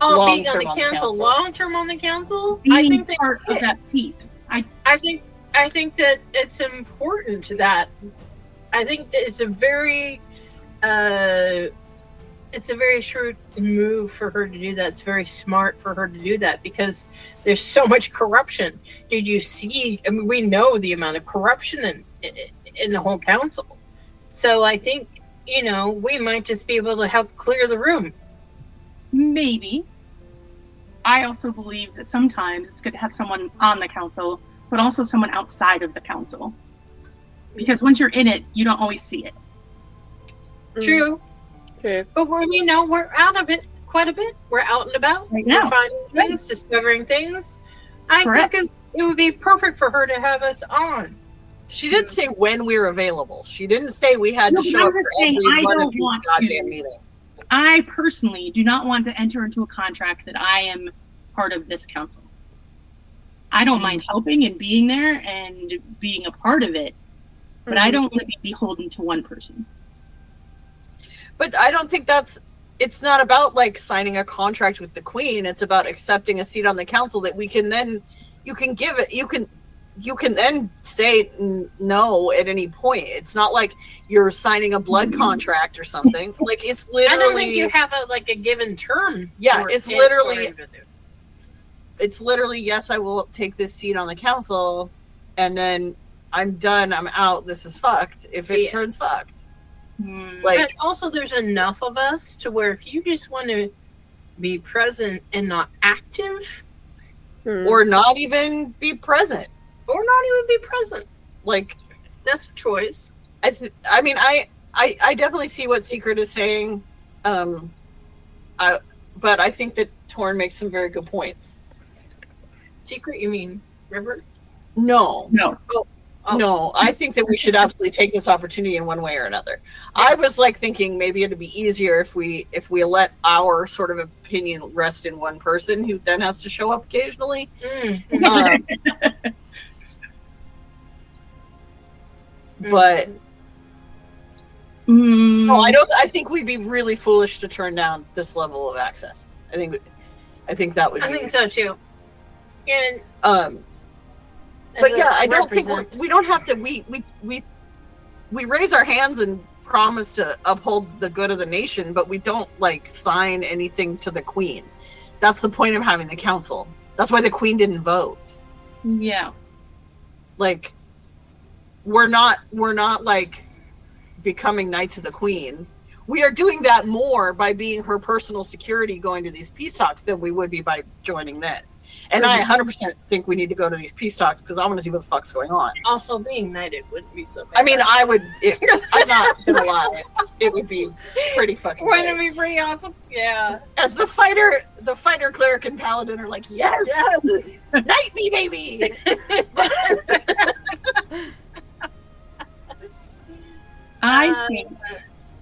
Oh, being on long-term the on the council, council. long term on the council. being I think part of that seat. I I think I think that it's important that I think that it's a very uh it's a very shrewd move for her to do that. It's very smart for her to do that because there's so much corruption. Did you see? I mean, we know the amount of corruption in in the whole council. So I think you know we might just be able to help clear the room. Maybe. I also believe that sometimes it's good to have someone on the council, but also someone outside of the council. because once you're in it, you don't always see it. Mm. True. Okay. But we're, you know, we're out of it quite a bit. We're out and about. Right We're now. finding things, discovering things. I Correct. think it's, it would be perfect for her to have us on. She didn't say when we're available. She didn't say we had No, to show up for every I one don't of these want to. goddamn meetings. I personally do not want to enter into a contract that I am part of this council. I don't mind helping and being there and being a part of it, but I mm-hmm. don't want to be beholden to one person. But I don't think that's it's not about like signing a contract with the queen. It's about accepting a seat on the council that we can then you can give it you can you can then say n- no at any point. It's not like you're signing a blood contract or something. Like it's literally. I don't think you have a like a given term. Yeah, it's it literally- for it to do. it's literally yes, I will take this seat on the council and then I'm done, I'm out, this is fucked. If See- it turns fucked. Hmm. Like but also, there's enough of us to where if you just want to be present and not active, Hmm. or not even be present. Or not even be present, Like that's a choice. I, th- I mean, I, I, I definitely see what Secret is saying, um, I, but I think that Torn makes some very good points. Secret, you mean River? No, no, Oh. no, I think that we should absolutely take this opportunity in one way or another. I was like thinking maybe it'd be easier if we if we let our sort of opinion rest in one person who then has to show up occasionally. Mm. Um, but Hmm. No, I don't. I think we'd be really foolish to turn down this level of access. I think, I think that would I be. think so too. And Um, but yeah, I don't think we're, we don't have to. We we we we raise our hands and promise to uphold the good of the nation, but we don't like sign anything to the queen. That's the point of having the council. That's why the queen didn't vote. Yeah. Like, we're not we're not like becoming knights of the queen. We are doing that more by being her personal security going to these peace talks than we would be by joining this. And I mm-hmm. 100% think we need to go to these peace talks because I want to see what the fuck's going on. also being knighted wouldn't be so bad. I mean, I would. It, I'm not gonna lie. It would be pretty fucking. wouldn't it be pretty awesome? Yeah. As the fighter, the fighter, cleric, and paladin are like, yes, knight me, baby. I Uh, think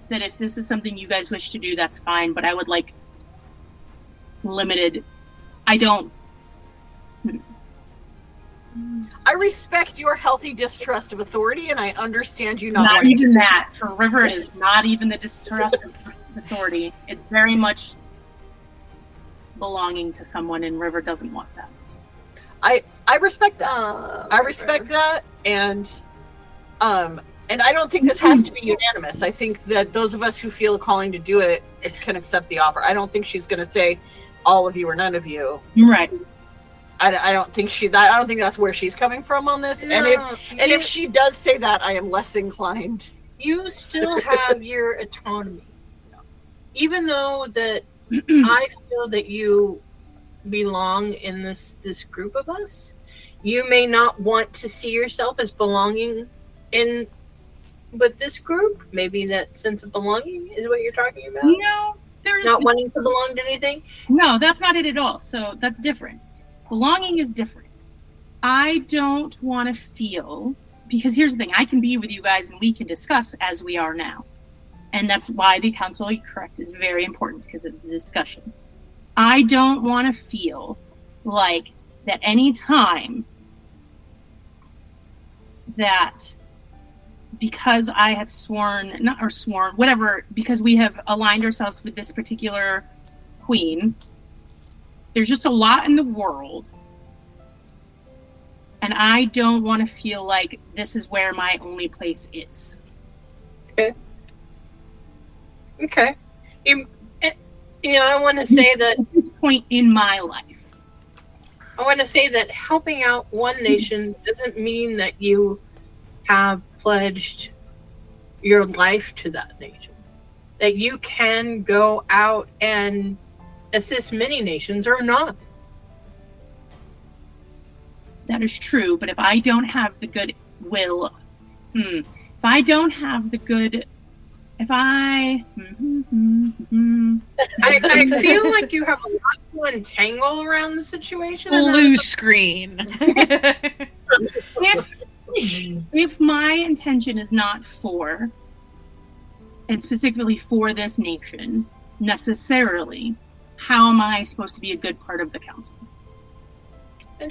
that if this is something you guys wish to do, that's fine, but I would like limited. I don't. I respect your healthy distrust of authority, and I understand you not. Not, even that. For River, is not even the distrust of authority. It's very much belonging to someone, and River doesn't want that. I I respect that. Uh, I respect that, and um, and I don't think this has to be mm-hmm. unanimous. I think that those of us who feel a calling to do it can accept the offer. I don't think she's going to say all of you or none of you. Right. I, I don't think she. That, I don't think that's where she's coming from on this. and if and if she does say that, I am less inclined. you still have your autonomy, even though that I feel that you belong in this this group of us. You may not want to see yourself as belonging in, but this group, maybe that sense of belonging is what you're talking about. no, there's Not wanting to belong to anything. No, that's not it at all. So that's different. Belonging is different. I don't want to feel because here's the thing: I can be with you guys and we can discuss as we are now, and that's why the council correct is very important because it's a discussion. I don't want to feel like that any time that because I have sworn not or sworn whatever because we have aligned ourselves with this particular queen. There's just a lot in the world. And i don't want to feel like this is where my only place is. Okay. You, eh, you know, I want to say that at this point in my life. I want to say that helping out one nation doesn't mean that you have pledged your life to that nation. That you can go out and assist many nations or not. that is true but if i don't have the goodwill hmm, if I don't have the good, if I, hmm, hmm, hmm, I, I feel like you have a lot to untangle around the situation. Blue screen. if if my intention is not for, and specifically for this nation necessarily, how am I supposed to be a good part of the council?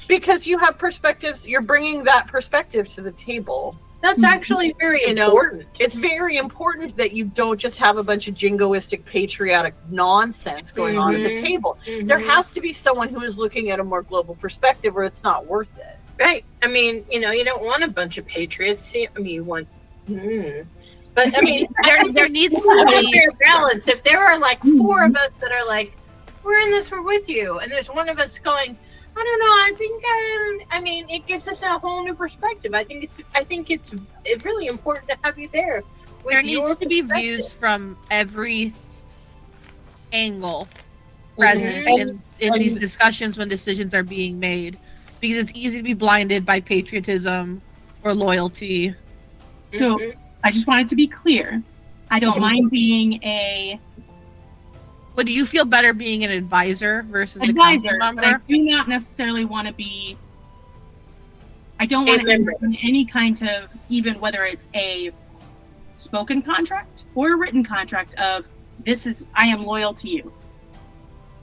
Because you have perspectives, you're bringing that perspective to the table. That's actually very You know, important. It's very important that you don't just have a bunch of jingoistic patriotic nonsense going on at the Mhm. table. There Mhm. has to be someone who is looking at a more global perspective or it's not worth it. Right. I mean, you know, you don't want a bunch of patriots. You- I mean, you want. Hmm. But I mean, there, there needs to be a balance. If there are like four of us that are like, we're in this, we're with you, and there's one of us going, I don't know. I think um, I mean, it gives us a whole new perspective. I think it's. I think it's, it's really important to have you there. there needs to be views from every angle present Mhm. in, in these discussions when decisions are being made because it's easy to be blinded by patriotism or loyalty So. I just wanted to be clear. I don't mind being a but do you feel better being an advisor versus a advisor, but I do not necessarily want to be. I don't want to in any kind of even whether it's a spoken contract or a written contract of this is I am loyal to you.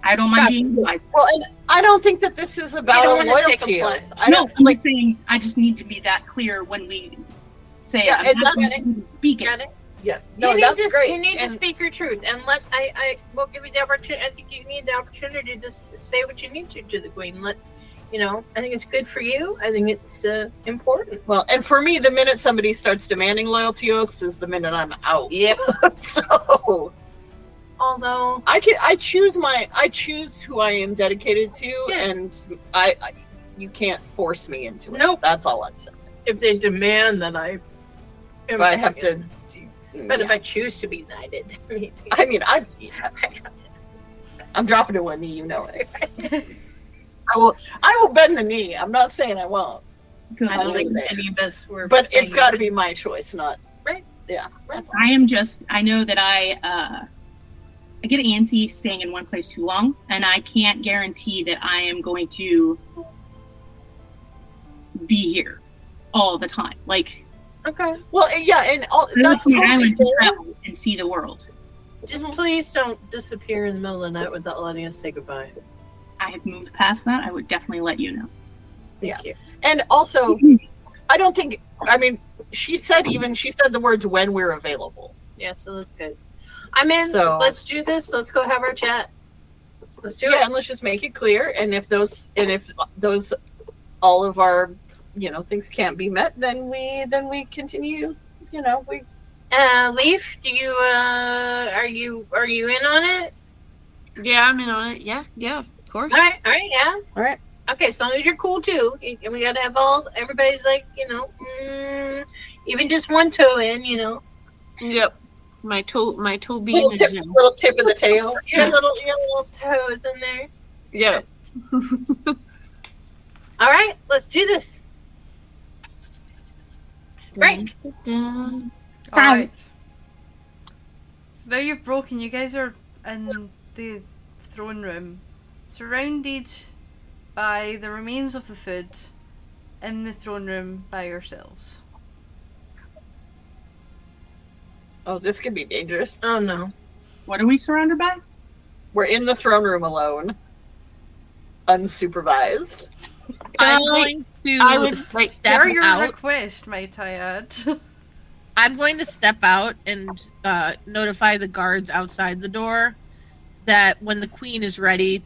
I don't mind Gotcha. being advisor. Well, and I don't think that this is about don't wanna take a loyalty. I no, don't I'm like. just saying I just need to be that clear when we say Yeah, I'm and not that's- going to speak it. It? Yeah, You no, need that's to, great. You need And- to speak your truth, and let I I will give you the opportunity. I think you need the opportunity to say what you need to to the queen. Let you know. I think it's good for you. I think it's uh, important. Well, and for me, the minute somebody starts demanding loyalty oaths is the minute I'm out. Yep. so Although I can I choose my I choose who I am dedicated to, Yeah. and I, I you can't force me into it. Nope. That's all I'm saying. if they demand that I, If I have to, but if. I choose to be knighted, I mean, I mean, I I'm dropping to one knee. You know it. I will I will bend the knee. I'm not saying I won't, I don't think saying. any of us were. but it's got to that. be my choice, not Right. Yeah, that's. I am just I know that I uh I get antsy staying in one place too long and I can't guarantee that I am going to be here all the time. Like Okay. Well, yeah, and all, that's live on an totally island to travel and see the world. Just please don't disappear in the middle of the night without letting us say goodbye. I have moved past that. I would definitely let you know. Thank Yeah. you. And also, I don't think. I mean, she said even she said the words when we're available. Yeah, so that's good. I'm in. So- let's do this. Let's go have our chat. Let's do yeah, it. and let's just make it clear. And if those and if those all of our you know things can't be met, then we then we continue. You know, we Uh, Leaf, do you uh, are you are you in on it? Yeah, I'm in on it. Yeah, yeah, of course. All right, all right, yeah. All right. Okay, as long as you're cool too, and we gotta have all everybody's like you know, mm, even just one toe in, you know, Yep. My toe, my toe being little a tip, gem. little tip of the tail. your little your little toes in there. Yeah. All right, let's do this. Break. Dun, All right. So now you've broken. You guys are in the throne room, surrounded by the remains of the food, in the throne room by yourselves. Oh, this could be dangerous. Oh no. What are we surrounded by? We're in the throne room alone, unsupervised. i'm I- going to I would like step Per your out request, might I i'm going to step out and uh, notify the guards outside the door that when the queen is ready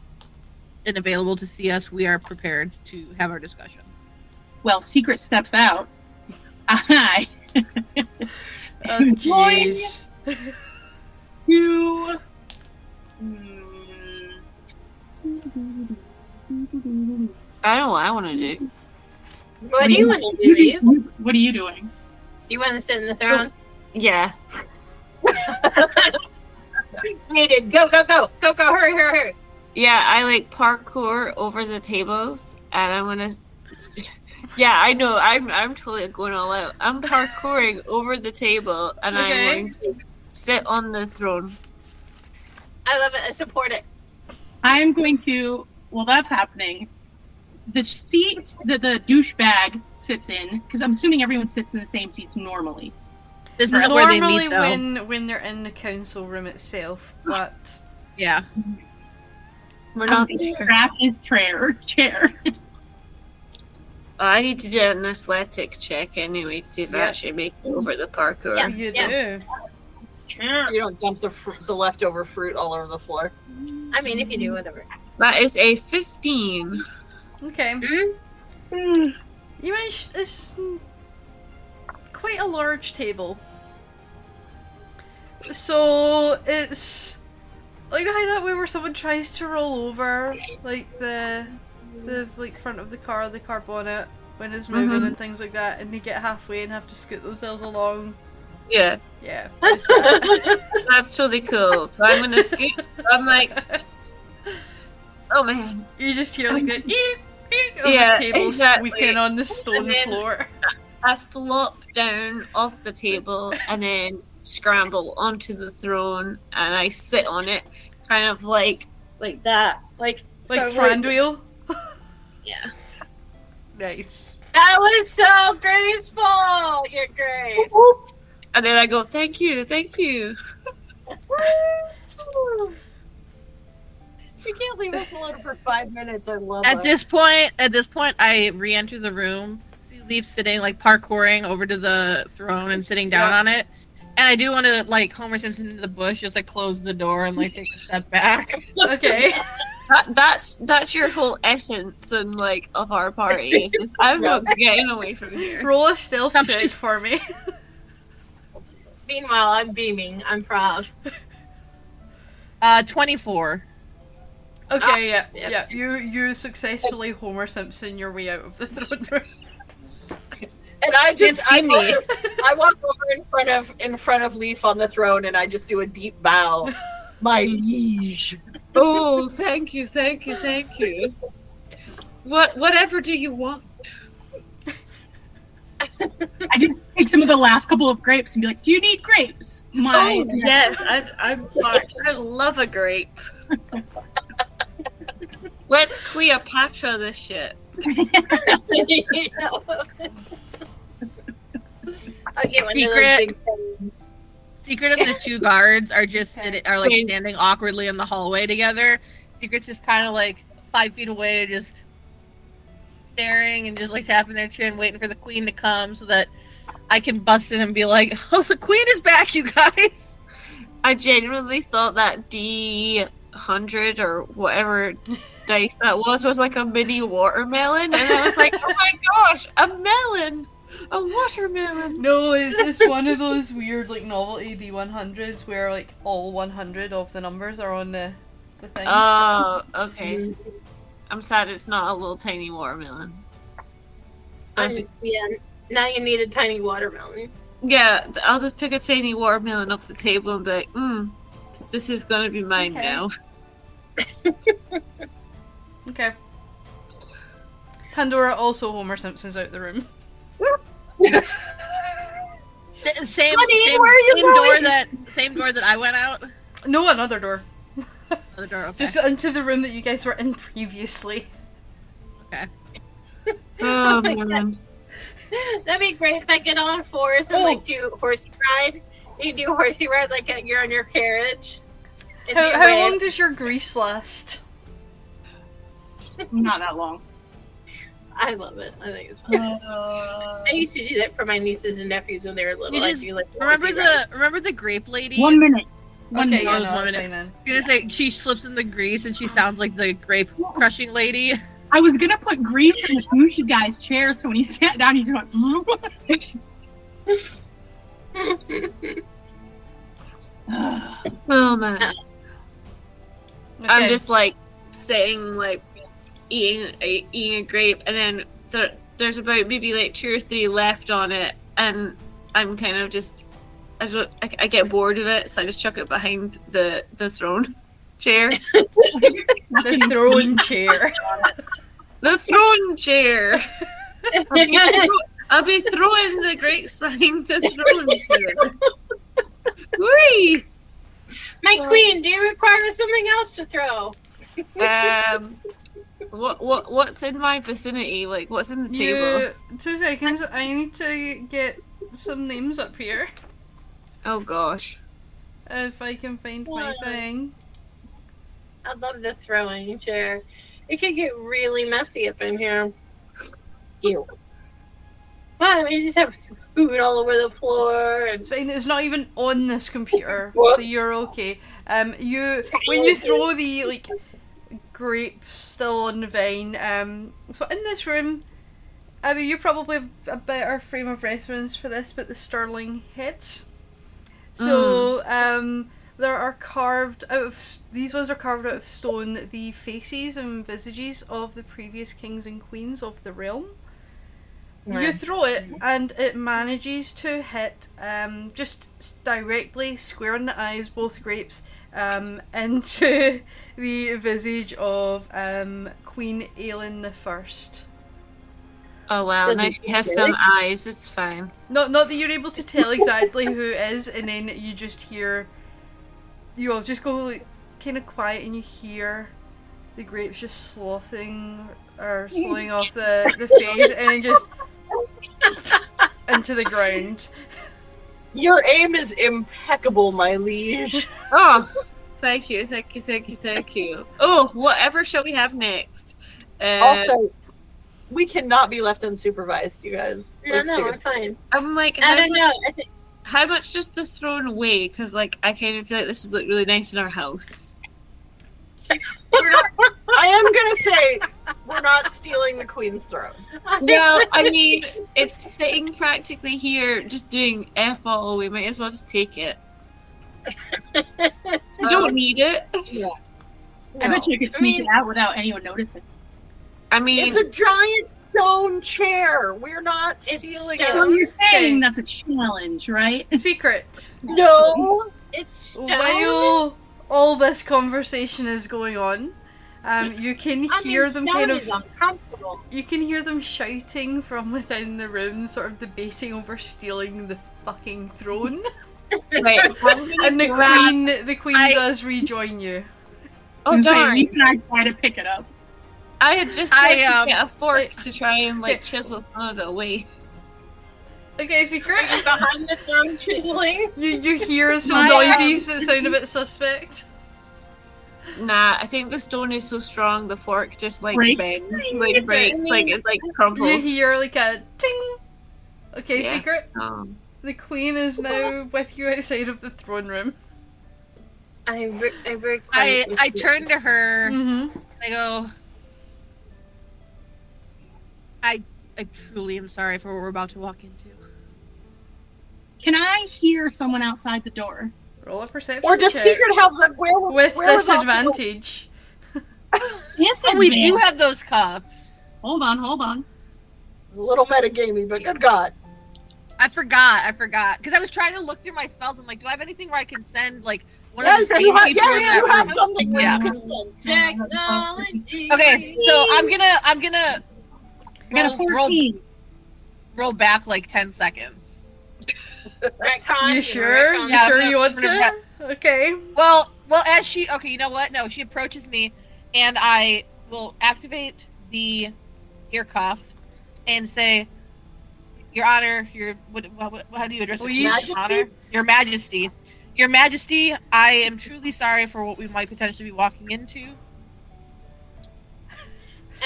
and available to see us we are prepared to have our discussion Well, Secret steps out. I oh, Join jeez. you. I know what I want to do. What do you want to do, Leaf? What are you doing? You want to sit in the throne? Oh, yeah. Needed. Go, go, go, go, go! Hurry, hurry, hurry! Yeah, I like parkour over the tables, and I'm gonna Yeah, I know. I'm I'm totally going all out. I'm parkouring over the table and I'm going to sit on the throne. I love it. I support it. I'm going to, Well, that's happening, the seat that the douchebag sits in, because I'm assuming everyone sits in the same seats normally. This is where they Normally meet, though. when when they're in the council room itself, but Yeah. We're not going to there. grab his chair. chair. I need to do an athletic check anyway to see if I actually make it over the parkour. Yeah. you yeah. do. So you don't dump the fr- the leftover fruit all over the floor. I mean, if you do, whatever. That is a 15. Okay. Mm? You managed. It's quite a large table. So it's like you know how that way where someone tries to roll over like the the like front of the car, the car bonnet when it's moving Mhm. and things like that, and they get halfway and have to scoot themselves along. Yeah, Yeah, that. that's totally cool. So I'm gonna scoot. I'm like, oh man. you just hear like a eek, eek of Yeah, the table exactly. squeaking on the stone then- floor. I flop down off the table and then scramble onto the throne and I sit on it, kind of like like that, like Like so Thranduil. Yeah. Nice. That was so graceful, Your Grace. And then I go, thank you, thank you. You can't leave us alone for five minutes. I love At it. this point, at this point, I re-enter the room. See Leaf sitting like parkouring over to the throne and sitting down Yeah. on it. And I do want to like Homer Simpson into the bush, just like close the door and like take a step back. Okay. That, that's that's your whole essence and like of our party. It's just I'm not getting away from here. Roll a stealth I'm check just- for me. Meanwhile, I'm beaming. I'm proud. Uh, twenty-four. Okay, yeah, yeah. yeah. You you successfully Homer Simpson your way out of the throne room. And I just I me. Walk, I walk over in front of in front of Leaf on the throne, and I just do a deep bow. My liege. Oh, thank you, thank you, thank you. What whatever do you want? I just take some of the last couple of grapes and be like, "Do you need grapes?" My Oh yes, I, I'm parched. I love a grape. Let's Cleopatra this shit. I'll get one of those Secret. Secret of the two guards are just sitting, are like Okay. standing awkwardly in the hallway together. Secret's just kind of like five feet away, just staring and just like tapping their chin, waiting for the queen to come so that I can bust in and be like, "Oh, the queen is back, you guys." I genuinely thought that D hundred or whatever dice that was was like a mini watermelon, and I was like, oh my gosh, a melon, a watermelon. No, it's it's one of those weird like novelty D one hundreds where like all one hundred of the numbers are on the the thing. Oh, okay. I'm sad it's not a little tiny watermelon. I'm, yeah. Now you need a tiny watermelon. Yeah, I'll just pick a tiny watermelon off the table and be like, mm, this is gonna be mine Okay. now. okay. Pandora also Homer Simpson's out the room. The same, Honey, same, where are you same door that same door that I went out. No, another door. Other door, okay. Just into the room that you guys were in previously. okay. Oh, oh, my man. That'd be great if I get on fours and Oh. like do horsey ride. You do horsey ride like you're on your carriage. How, how long does your grease last? not that long. I love it. I think it's fun. Uh, I used to do that for my nieces and nephews when they were little. You just do like Remember horsey ride. the remember the grape lady? One minute. One Okay, minute. yeah, no, one minute. fine then. I was gonna say she slips in the grease and she sounds like the grape crushing lady. I was gonna put grease in the douche guy's chair, so when he sat down, he just went. Oh, man. Uh, I'm just like sitting, like eating, a- eating a grape, and then there, there's about maybe like two or three left on it, and I'm kind of just, I, just, I, I get bored of it, so I just chuck it behind the the throne chair. the throne chair. The throne chair. I'll be, throw- I'll be throwing the grapes behind the throne. to her. Whee! My queen, do you require something else to throw? Um, what what what's in my vicinity? Like, what's in the table? You, two seconds. I need to get some names up here. Oh gosh. If I can find my thing. I'd love the throwing chair. It could get really messy up in here. Ew. Well, I mean, you just have food all over the floor and It's fine. It's not even on this computer, so you're okay. Um, you when you throw the like grapes still on the vine. Um, so in this room, I mean, you probably have a better frame of reference for this, but the Stirling Heads. So um, there are carved out of these ones are carved out of stone the faces and visages of the previous kings and queens of the realm. You throw it and it manages to hit um, just directly square in the eyes, both grapes, um, into the visage of um, Queen Aelin the First. Oh wow, Does it nice to have some eyes. It's fine. Not not that you're able to tell exactly who is, and then you just hear you all just go like, kind of quiet, and you hear the grapes just slothing or slowing off the the face, and then just into the ground. Your aim is impeccable, my liege. Oh, thank you, thank you, thank you, thank you. Oh, whatever shall we have next? Uh, also, we cannot be left unsupervised, you guys. No, Like, no, it's seriously. fine. I'm like, I don't much, know. I think how much does the throne weigh? Because like, I kind of feel like this would look really nice in our house. I am gonna say we're not stealing the queen's throne. Well, I mean, it's sitting practically here, just doing f all. We might as well just take it. I don't um, need it. Yeah, I bet you could I sneak mean- it out without anyone noticing. I mean, It's a giant stone chair. We're not It's stealing stone. So it. you're saying that's a challenge, right? Secret. No. it's stone. While all this conversation is going on, um, you can I hear mean, them kind of uncomfortable. you can hear them shouting from within the room, sort of debating over stealing the fucking throne. wait, And the grab- queen, the queen I- does rejoin you. Oh And say, darn! we can I try to pick it up. I had just I, tried to um, get a fork to try and like chisel some of it away. Okay, secret. Behind the throne chiseling. You you hear some My, um, noises that sound a bit suspect. Nah, I think the stone is so strong the fork just like Breaks. bends, like breaks, like it like crumples. You hear like a ting. Okay, Yeah. secret. Um, The queen is now with you outside of the throne room. I, re- I, very I I turn to her. Mm-hmm. I go. I I truly am sorry for what we're about to walk into. Can I hear someone outside the door? Roll a perception Or does check secret have the where with whereabouts to disadvantage. Yes, Oh, we do have those cups. Hold on, hold on. A little metagamey, but good God. I forgot. I forgot because I was trying to look through my spells. I'm like, do I have anything where I can send like one Yes, of the you same have, people in yes, that you have something where Yeah. you can send. Technology. Okay, so I'm gonna I'm gonna I got a roll, roll, roll back like ten seconds. Retcon, You sure? retcon. You Yeah, sure I'm you want gonna to? Okay. Well, well, as she okay, you know what? No, she approaches me, and I will activate the ear cuff and say, "Your Honor, your what? what, what how do you address it? Please. Your Majesty? Honor, Your Majesty, Your Majesty. I am truly sorry for what we might potentially be walking into,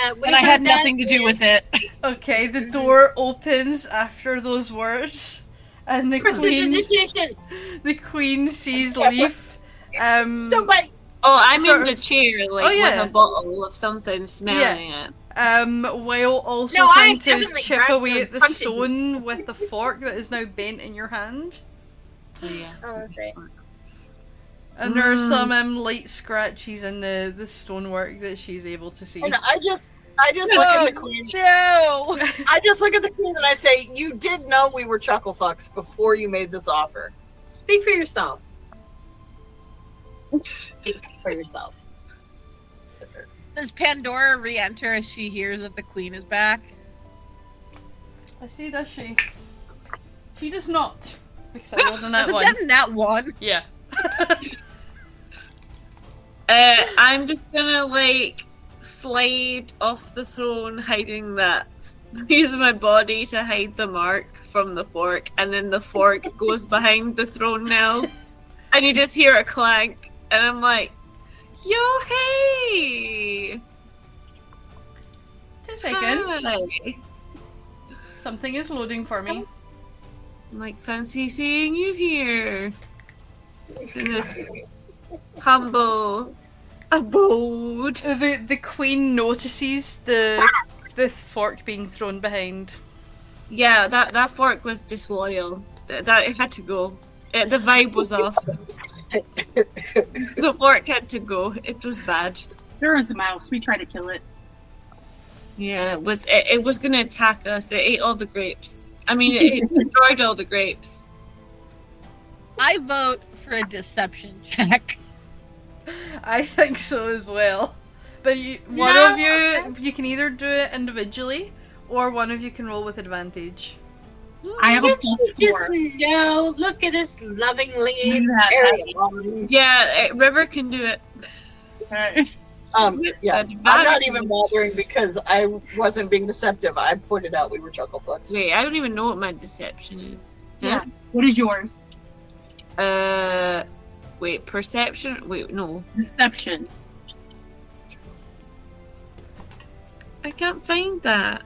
Uh, and I had nothing to do with it." Okay, the door opens after those words, and the queen, Prestidigitation. the queen sees Leaf. Um, Somebody. oh, I'm Sort in of- the chair, like Oh, yeah. with a bottle of something, smelling it. um, while also No, trying to chip away at the and punted stone with the fork that is now bent in your hand. Oh yeah. Oh, that's right. And there are Mm. some um, light scratches in the, the stonework that she's able to see. And I just I just look at the queen. No. I just look at the queen and I say, You did know we were chuckle fucks before you made this offer. Speak for yourself. Speak for yourself. Does Pandora re-enter as she hears that the Queen is back? I see, does she? She does not. Because I rolled on that one. Then that one. Yeah. Uh, I'm just gonna like slide off the throne, hiding that. Use my body to hide the mark from the fork, and then the fork goes behind the throne now, and you just hear a clank, and I'm like, "Yo, hey!" Two seconds. Hi. Something is loading for me. I'm like, fancy seeing you here in this humble abode. The the queen notices the the fork being thrown behind. Yeah, that that fork was disloyal. That, that it had to go. Uh, the vibe was off. the fork had to go. It was bad. There was a mouse. We tried to kill it. Yeah, it was. It, it was gonna attack us. It ate all the grapes. I mean, it, it destroyed all the grapes. I vote for a deception check. I think so as well. But you, one No, of you, you can either do it individually, or one of you can roll with advantage. I have a Can't plus you four. just know? Look at us lovingly Yeah. Yeah, uh, River can do it. Okay. Um, yeah, That's I'm not even bothering because I wasn't being deceptive. I pointed out we were chucklefucks. Wait, I don't even know what my deception is. Yeah. What is yours? Uh, wait, perception. Wait, no, Deception. I can't find that.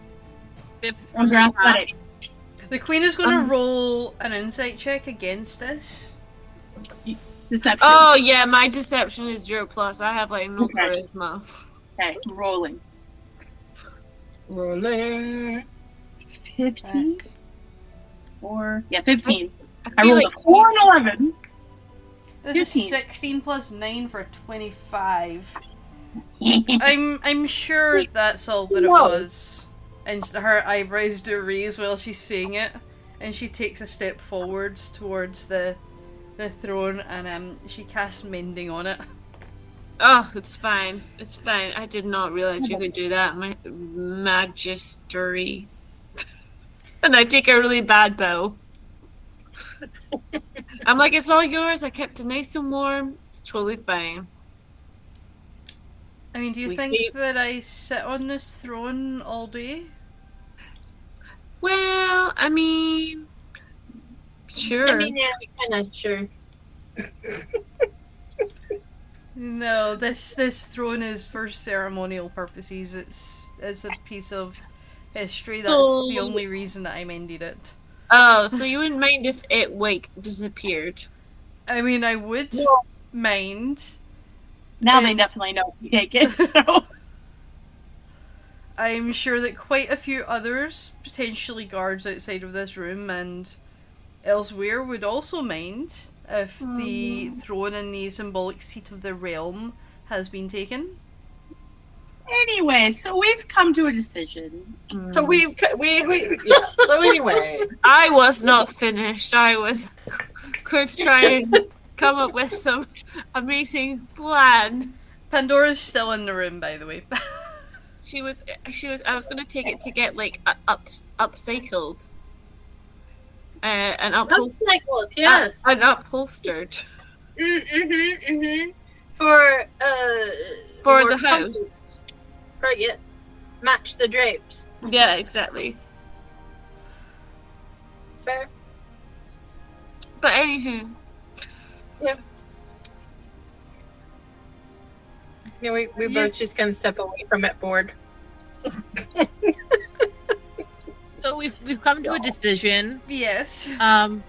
Fifth Or your athletics. The queen is going to Um, roll an insight check against us. Deception. Oh yeah, my deception is zero plus. I have like no Okay. charisma. Okay, rolling. Rolling. 15 Right. or yeah, 15. I I feel rolled like a 4 and 11. This is 15. 16 plus 9 for 25. I'm I'm sure that's all that it Whoa. was. And her eyebrows do raise while she's saying it, and she takes a step forwards towards the the throne, and um, she casts mending on it. Oh, it's fine. It's fine. I did not realize you could do that. My magistery. and I take a really bad bow. I'm like, it's all yours. I kept it nice and warm. It's totally fine. I mean, do you We think see- that I sit on this throne all day? Well, I mean, sure. I mean, yeah, we kind of sure. No, this this throne is for ceremonial purposes. It's it's a piece of history. That's Oh. the only reason that I mended it. Oh, so you wouldn't mind if it like disappeared? I mean, I would No. mind. Now Yeah. they definitely know if you take it. So I'm sure that quite a few others, potentially guards outside of this room and elsewhere, would also mind if the mm-hmm. throne and the symbolic seat of the realm has been taken. Anyway, so we've come to a decision. So we, we, we, yeah. So anyway, I was not finished. I was could try and come up with some amazing plan. Pandora's still in the room, by the way. She was she was I was gonna take it to get like u- up upcycled. Uh, and upholstered. Upcycled, yes. and upholstered Mm-hmm, mm-hmm. For, uh... for the house. For, yeah. Match the drapes. Yeah, exactly. Fair. But anywho, Yeah, Yeah, we, we both just kind of step away from it bored. So we've we've come to a decision. yes. um,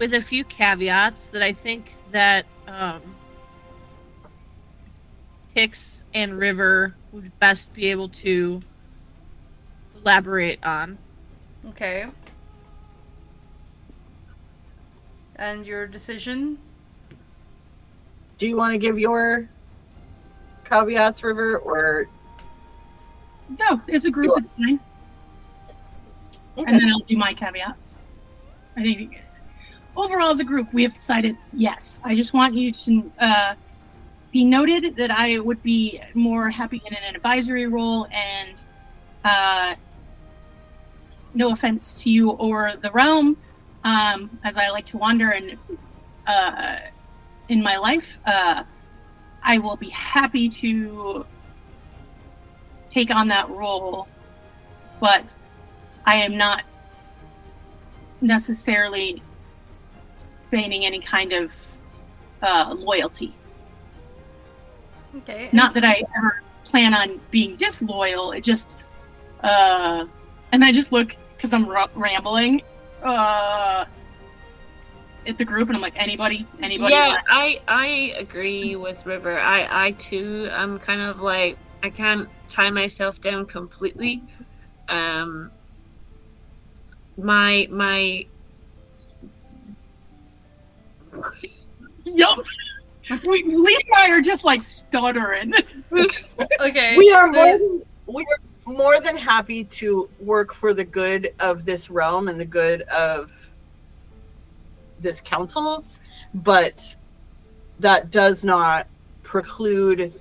with a few caveats that I think that um, Hicks and River would best be able to elaborate on. Okay. And your decision? do you want to give your caveats, River, or No, as a group, it's fine. And then I'll do my caveats. I think overall, as a group, we have decided yes. I just want you to uh, be noted that I would be more happy in an advisory role and uh, no offense to you or the realm, um, as I like to wander and uh, in my life, uh, I will be happy to take on that role, but I am not necessarily feigning any kind of uh, loyalty. Okay. Not that I ever plan on being disloyal. It just, uh, and I just look because I'm r- rambling, uh, at the group, and I'm like, anybody, anybody. yeah, wanna- I I agree with River. I I too I'm kind of like I can't tie myself down completely. Um my my Yup. We, Lee and I are just like stuttering. Okay. We are more than, we are more than happy to work for the good of this realm and the good of this council, but that does not preclude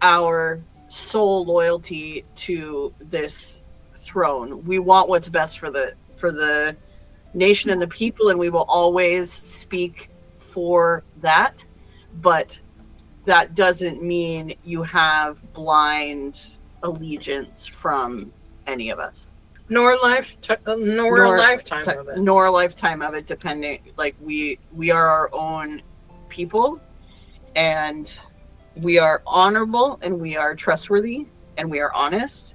our sole loyalty to this throne. We want what's best for the for the nation and the people, and we will always speak for that. But that doesn't mean you have blind allegiance from any of us Nor life, t- uh, nor, Nor- a lifetime of it. nor a lifetime of it depending like we we are our own people and we are honorable and we are trustworthy and we are honest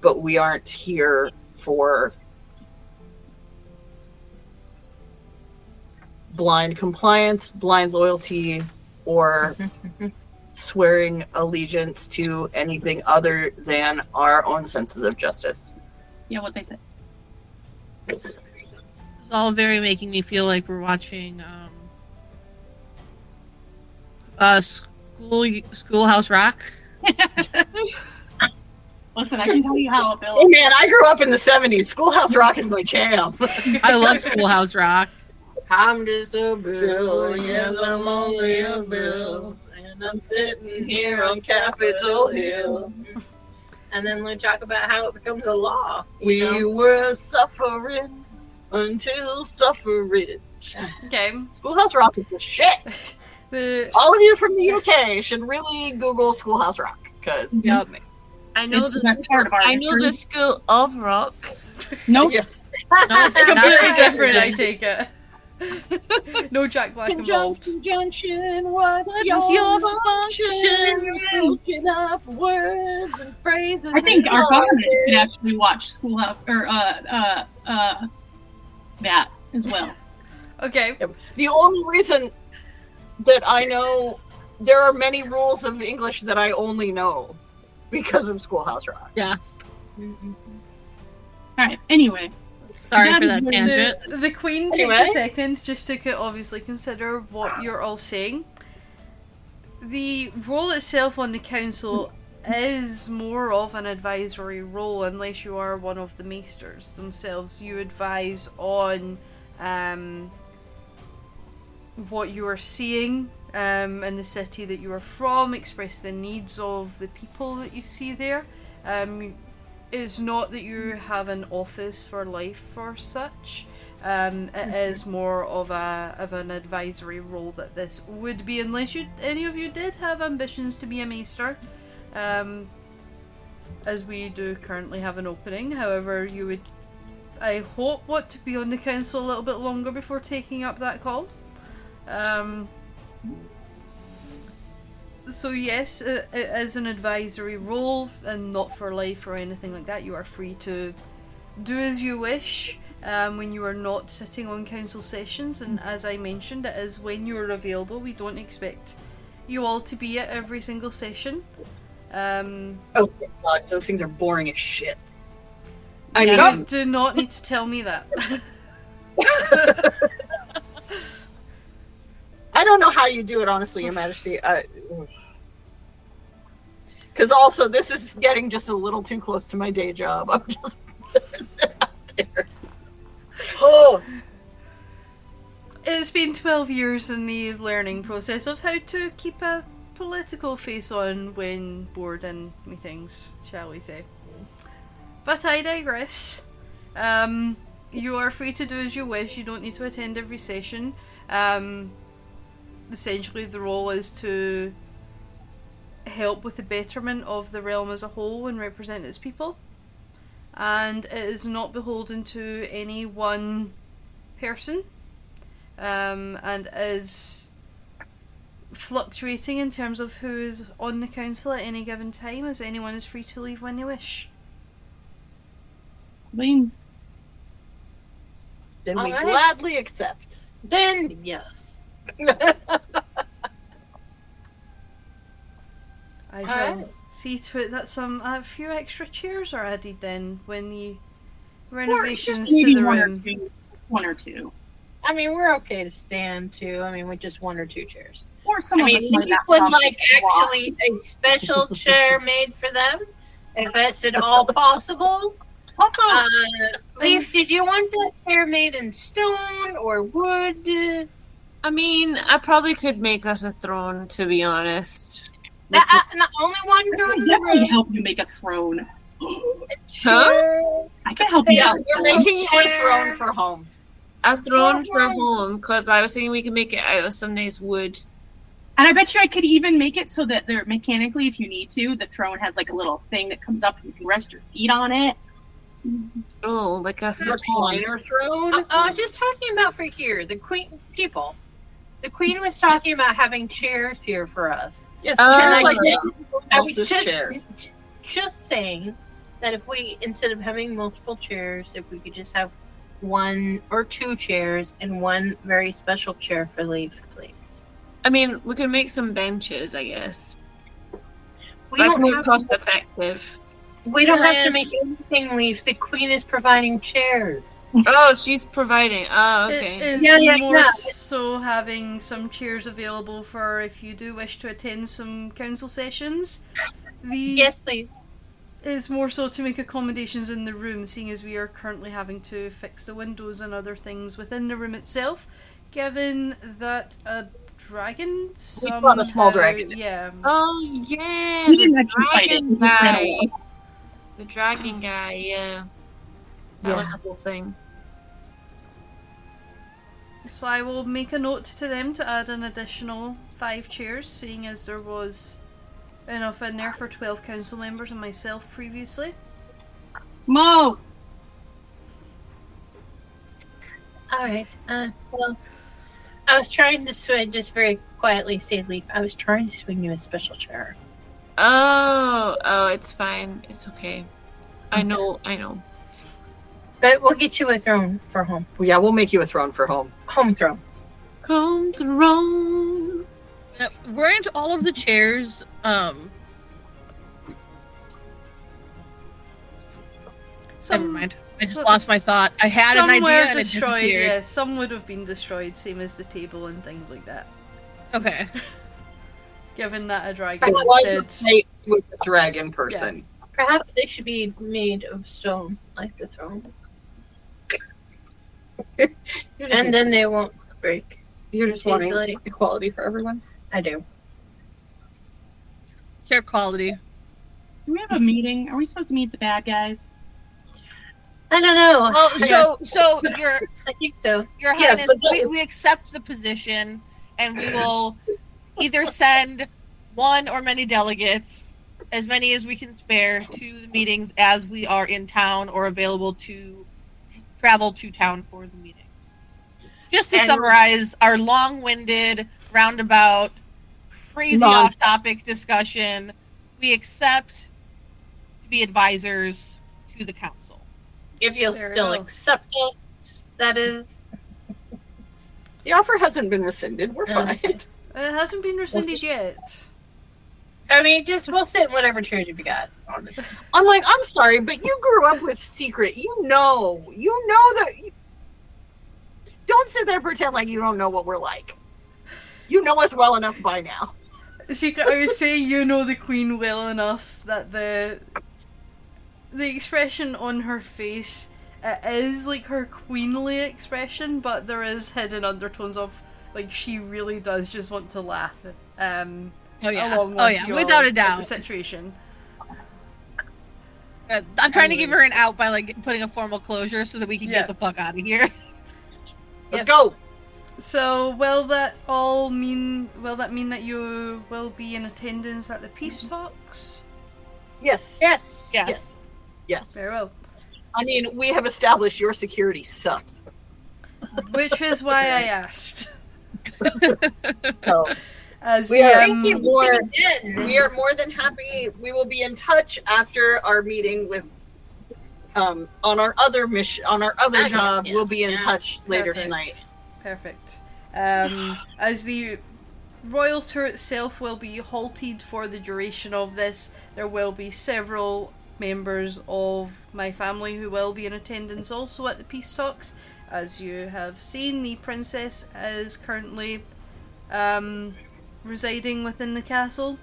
but we aren't here for blind compliance blind loyalty or swearing allegiance to anything other than our own senses of justice yeah, what they said. It's all very making me feel like we're watching um uh school schoolhouse rock. Listen, I can tell you how it Hey built. man, I grew up in the 70s. Schoolhouse Rock is my jam. I love schoolhouse rock. I'm just a bill, yes, I'm only a bill, and I'm sitting here on Capitol Hill. And then we talk about how it becomes a law. We know? were suffering until suffrage. Okay. Schoolhouse Rock is the shit. The All of you from the UK should really Google Schoolhouse Rock because mhm. Yep. I know It's the the best part of I know the school of rock. Nope. yes, No, completely different. I take it. no Jack Black involved. conjunction. What's, What's your, your function? Looking up words and phrases. I think our government clauses. should actually watch Schoolhouse or uh uh uh that as well. Okay. The only reason that I know there are many rules of English that I only know because of Schoolhouse Rock. Yeah. All right. Anyway, Sorry That for that tangent. The, the Queen takes Anyway. a second just to obviously consider what you're all saying. The role itself on the council is more of an advisory role, unless you are one of the maesters themselves. You advise on um, what you are seeing um, in the city that you are from, express the needs of the people that you see there. Um, it's not that you have an office for life or such. Um, it is more of a of an advisory role that this would be, unless you any of you did have ambitions to be a maester, um, as we do currently have an opening. However, you would, I hope, want to be on the council a little bit longer before taking up that call. Um, so yes, it, it is an advisory role and not for life or anything like that. You are free to do as you wish um, when you are not sitting on council sessions. And as I mentioned, it is when you are available. We don't expect you all to be at every single session. Um, Oh God, those things are boring as shit. I Yeah. mean, do not need to tell me that. I don't know how you do it, honestly, Your Majesty. Because also, this is getting just a little too close to my day job. I'm just out there. Oh, It's been 12 years in the learning process of how to keep a political face on when bored in meetings, shall we say. But I digress. Um, you are free to do as you wish. You don't need to attend every session. Um, essentially, the role is to help with the betterment of the realm as a whole and represent its people. And it is not beholden to any one person, um, and is fluctuating in terms of who is on the council at any given time, as anyone is free to leave when they wish. Beans. Then we Alright. gladly accept. Then yes. I shall Alright. see to it that some a few extra chairs are added then when the renovations just to maybe the one or room. two. One or two. I mean, we're okay to stand too. I mean, with just one or two chairs. Or some I of mean, us might would like actually a special chair made for them, if that's at all possible. Also, Uh, Leaf, did you want that chair made in stone or wood? I mean, I probably could make us a throne, to be honest. Not, uh, not only one I throne can in the definitely help you make a throne. Chair. I can help you Yeah, out. We're making you a throne for home. A throne for home, because I was thinking we could make it out of some nice wood. And I bet you I could even make it so that they're mechanically, if you need to, the throne has like a little thing that comes up and you can rest your feet on it. Oh, like a futon. Recliner throne. Uh, I was just talking about for here, the queen people. The queen was talking about having chairs here for us. yes, Oh, chairs like yeah. that. I was just, chairs. just saying that if we, instead of having multiple chairs, if we could just have one or two chairs and one very special chair for Leaf, please. I mean, we could make some benches, I guess. We That's don't more cost to, effective. We don't have to make anything, Leaf. The queen is providing chairs. Oh, she's providing. Oh, okay. is Yeah, yeah, more yeah. so having some chairs available for if you do wish to attend some council sessions. The Yes, please. is more so to make accommodations in the room, seeing as we are currently having to fix the windows and other things within the room itself, given that a dragon. still have a small dragon. Yeah. Oh, yeah. We the didn't actually fight it. dragon We guy. Away. The dragon guy, yeah. That was the whole thing. So I will make a note to them to add an additional five chairs, seeing as there was enough in there for twelve council members and myself previously. Mo! All right. Uh, well, I was trying to swing, just very quietly say, Leaf, I was trying to swing you a special chair. Oh, oh, it's fine. It's okay. I know, I know. But we'll get you a throne for home. Yeah, we'll make you a throne for home. Home throne. Home throne. Uh, Weren't all of the chairs um Some, never mind. I just so- lost my thought. I had some an were idea and it destroyed. disappeared. Yeah, some would have been destroyed, same as the table and things like that. Okay. Given that a dragon It was said, a with the dragon person. Perhaps they should be made of stone, like the throne. And then they won't break. You're just wanting equality for everyone. I do. Care quality. Do we have a meeting? Are we supposed to meet the bad guys? I don't know. Well, so so your I think so. your Yes, highness, we, we accept the position, and we will either send one or many delegates, as many as we can spare, to the meetings as we are in town or available to travel to town for the meetings. Just to And- summarize our long-winded, roundabout, crazy off-topic discussion, we accept to be advisors to the council. If you'll Very still accept us, that is. The offer hasn't been rescinded. We're fine. It hasn't been rescinded see. yet. I mean, just we'll sit in whatever chairs you've got. Honestly. I'm like, I'm sorry, but you grew up with secret. You know, you know that. You... Don't sit there and pretend like you don't know what we're like. You know us well enough by now. Secret, I would say you know the queen well enough that the the expression on her face it is like her queenly expression, but there is hidden undertones of like she really does just want to laugh. Um, Oh yeah. along with Oh yeah. your- Without a with doubt. the situation. Uh, I'm trying to give her an out by like putting a formal closure so that we can Yeah. get the fuck out of here. Let's go. So will that all mean? Will that mean that you will be in attendance at the peace talks? Yes. Yes. Yeah. Yes. Yes. Very well. I mean, we have established your security sucks. Which is why I asked. So As we are um, more, we are more than happy. We will be in touch after our meeting with um on our other mission on our other Agnes, job. yeah. We'll be in Yeah. touch later Perfect. tonight. Perfect. Um, as the royal tour itself will be halted for the duration of this, there will be several members of my family who will be in attendance also at the peace talks. As you have seen, the princess is currently um, residing within the castle.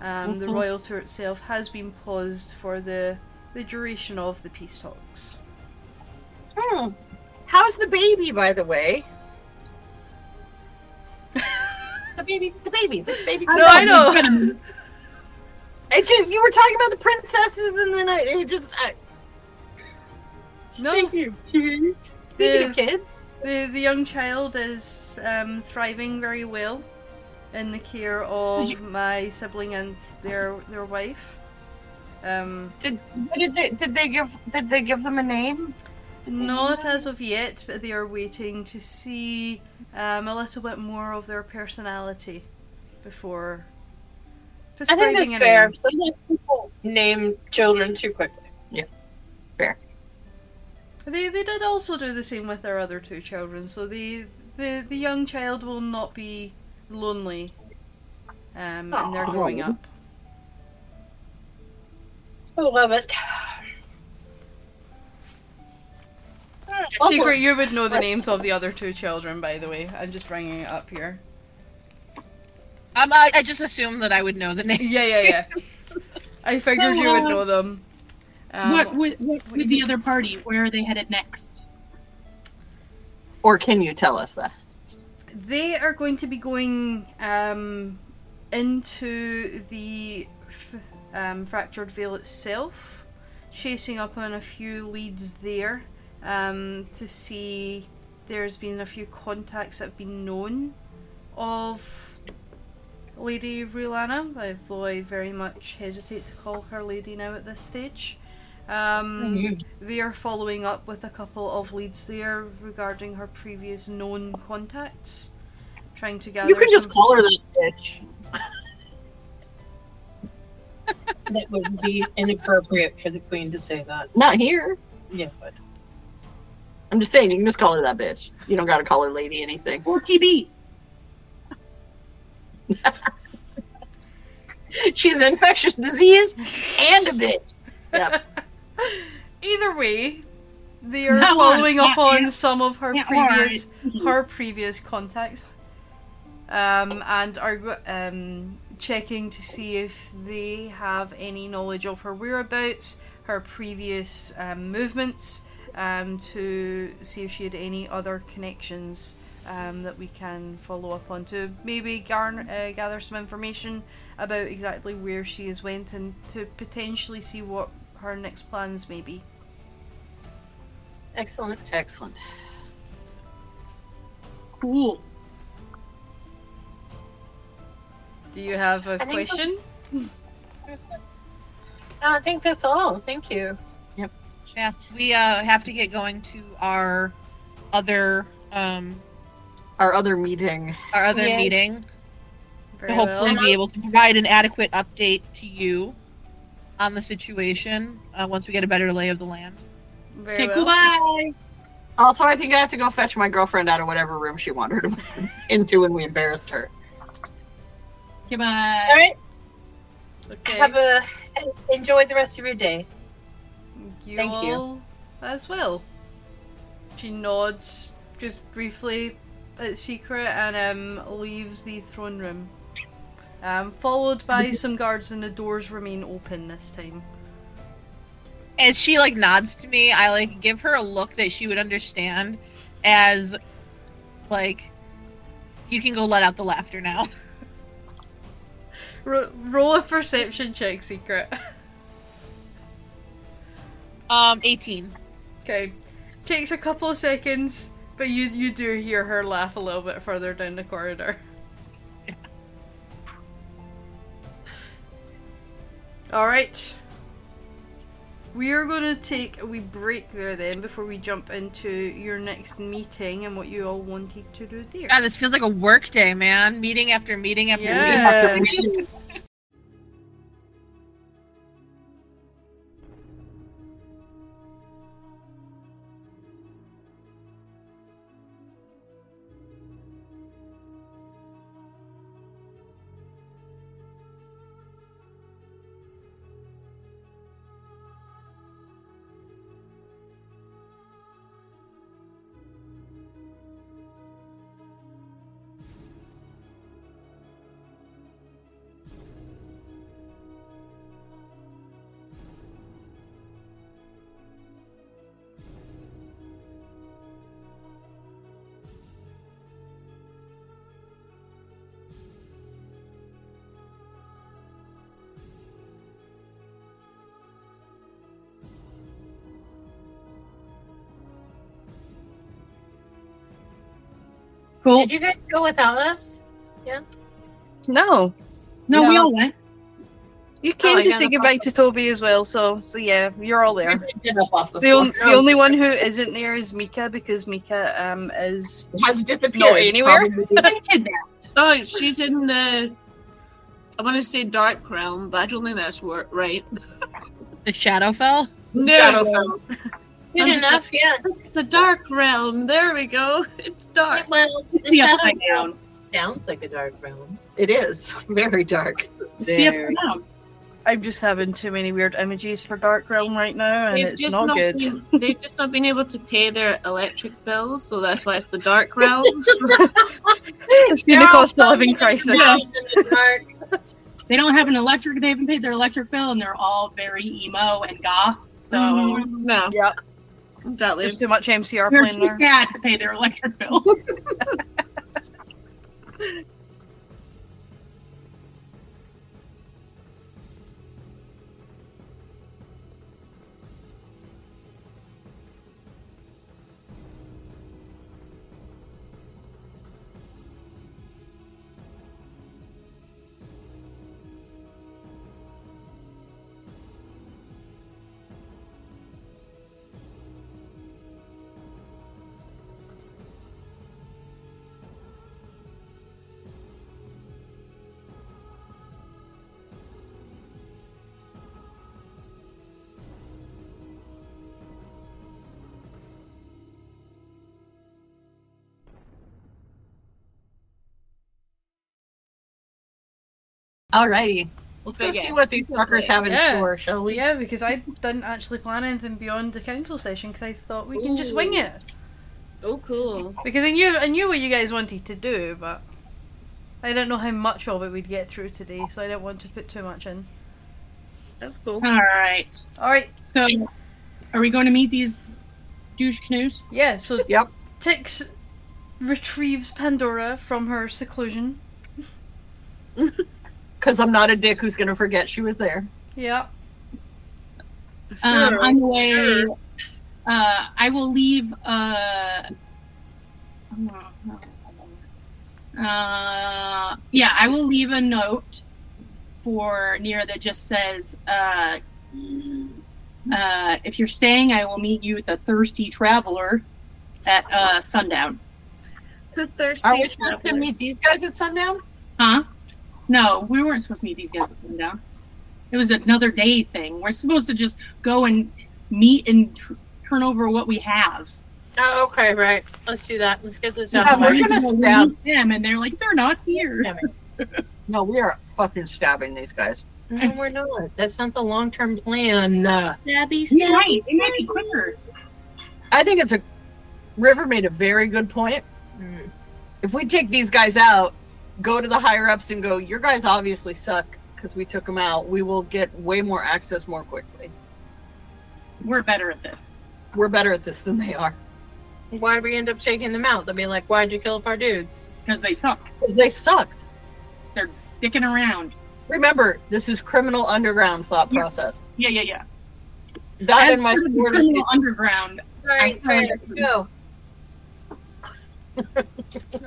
Um, The Mhm. royal tour itself has been paused for the the duration of the peace talks. Hmm. How's the baby, by the way? the baby, the baby, the baby. No, I know. I just, you were talking about the princesses, and then I it just. I, No, Thank you. Speaking The- of kids, The the young child is um, thriving very well in the care of you- my sibling and their their wife. Um, Did did they did they give did they give them a name? not as of yet, but they are waiting to see um, a little bit more of their personality before. I think that's fair. name. Sometimes people name children too quickly. They they did also do the same with their other two children, so the the the young child will not be lonely. Um, and they're growing up. I love it. Secret, you would know the names of the other two children, by the way. I'm just bringing it up here. Um, I, I just assumed that I would know the name. Yeah, yeah, yeah. I figured you would know them. Um, what with, what with the other party? Where are they headed next? or can you tell us that? They are going to be going um, into the f- um, Fractured Veil itself, chasing up on a few leads there um, to see. There's been a few contacts that have been known of Lady Rulana, although I very much hesitate to call her Lady now at this stage. Um, they are following up with a couple of leads there regarding her previous known contacts, trying to gather. You can just call her that bitch. That would be inappropriate for the queen to say that. Not here. Yeah, but I'm just saying, you can just call her that bitch. You don't gotta call her lady anything. Or TB? She's an infectious disease and a bitch. Yep. Either way, they are No, following up on some of her Yeah, previous alright. her previous contacts, um, and are um, checking to see if they have any knowledge of her whereabouts, her previous um, movements, um, to see if she had any other connections um, that we can follow up on to maybe garn uh, gather some information about exactly where she has went and to potentially see what her next plans maybe. excellent. Excellent. Cool. Do you have a I think question? I think that's all. Thank you. Yep. Yeah, we uh, have to get going to our other um Our other meeting. our other Yay. meeting Very to hopefully well. be able to provide an adequate update to you on the situation uh, once we get a better lay of the land. Very Okay, well. goodbye. Also, I think I have to go fetch my girlfriend out of whatever room she wandered into when we embarrassed her. Goodbye. All right. Okay. Have a enjoy the rest of your day. you Thank you. as well. She nods just briefly at Secret and um, leaves the throne room. Um, followed by some guards, and the doors remain open this time. As she like nods to me, I like give her a look that she would understand as like you can go let out the laughter now. Ro- roll a perception check, Secret. Um, 18. Okay. Takes a couple of seconds, but you you do hear her laugh a little bit further down the corridor. Alright. We are going to take a wee break there then before we jump into your next meeting and what you all wanted to do there. God, this feels like a work day, man. Meeting after meeting after meeting after meeting. Cool. Did you guys go without us? Yeah. No. No, we all went. You came I to say up goodbye to Toby as well, so so yeah, you're all there. Get up off the, The, on, the only one who isn't there is Mika because Mika um is has disappeared Not anywhere. probably. Been kidnapped. Oh, she's in the. I want to say dark realm, but I don't think that's wor- right. The Shadowfell? No, Shadowfell. Good I'm just enough, yeah. it's a dark realm. There we go. It's dark. Well, It's the upside down. sounds like a dark realm. It is very dark. The upside. I'm just having too many weird images for Dark Realm right now, and They've it's just not, good. Been, they've just not been able to pay their electric bills, so that's why it's the dark realm. it's been a cost of living crisis. The. They don't have an electric. They haven't paid their electric bill, and they're all very emo and goth. So mm-hmm. no, Yep, exactly. there's too much MCR they're playing too there. sad to pay their electric bill. Alrighty. Let's go see what these suckers have in Yeah. store, shall we? Yeah, because I didn't actually plan anything beyond the council session because I thought we can just wing it. Oh, cool. Because I knew I knew what you guys wanted to do, but I didn't know how much of it we'd get through today, so I didn't want to put too much in. That's cool. all right. All right, So, are we going to meet these douche canoes? yeah. So Yep. Tix retrieves Pandora from her seclusion. Because I'm not a dick who's going to forget she was there. Yeah. Um, on the way, uh, I will leave. Uh, uh, yeah, I will leave a note for Nira that just says, uh, uh, "If you're staying, I will meet you at the Thirsty Traveler at uh, sundown." The thirsty Are we supposed to traveler. meet these guys at sundown? Huh? No, we weren't supposed to meet these guys at sundown. It was another day thing. We're supposed to just go and meet and tr- turn over what we have. Oh, okay, right. Let's do that. Let's get this Yeah, out of the we're gonna stab- them, and they're like, they're not here. No, we are fucking stabbing these guys. No, we're not. That's not the long term plan. Uh, Stabby, stabby. right. It might be quicker. I think it's a. River made a very good point. mm, If we take these guys out, go to the higher ups and go, your guys obviously suck because we took them out, we will get way more access more quickly. We're better at this. We're better at this than they are why'd we end up taking them out? They'll be like, why'd you kill our dudes? Because they suck. because they sucked. They're dicking around. Remember, this is criminal underground thought Yeah. process. Yeah, yeah, yeah. That As and my part of sword. criminal underground. All right, I found fair. it. Go.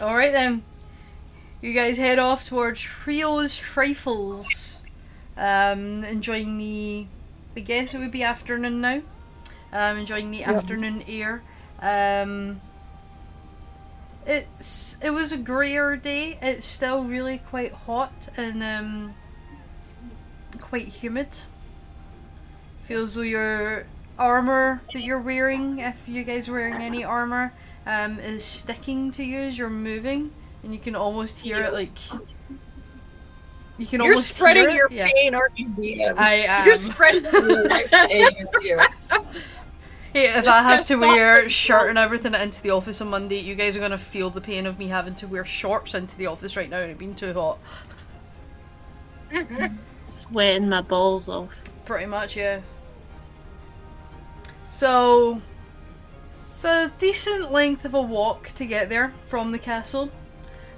All right then. You guys head off towards Trio's Trifles. Um, enjoying the, I guess it would be afternoon now. Um, enjoying the afternoon air. Um, it's it was a grayer day. It's still really quite hot and um, quite humid. Feels though your armor that you're wearing, if you guys are wearing any armor, um, is sticking to you as you're moving, and you can almost hear it like. You can almost hear it. You're almost spreading hear it. your yeah. pain, aren't you, DM? I am. You're spreading your pain. you. Hey, if This I have to wear shirt and everything into the office on Monday, you guys are gonna feel the pain of me having to wear shorts into the office right now and it being too hot. Sweating my balls off. Pretty much, yeah. So, it's a decent length of a walk to get there from the castle.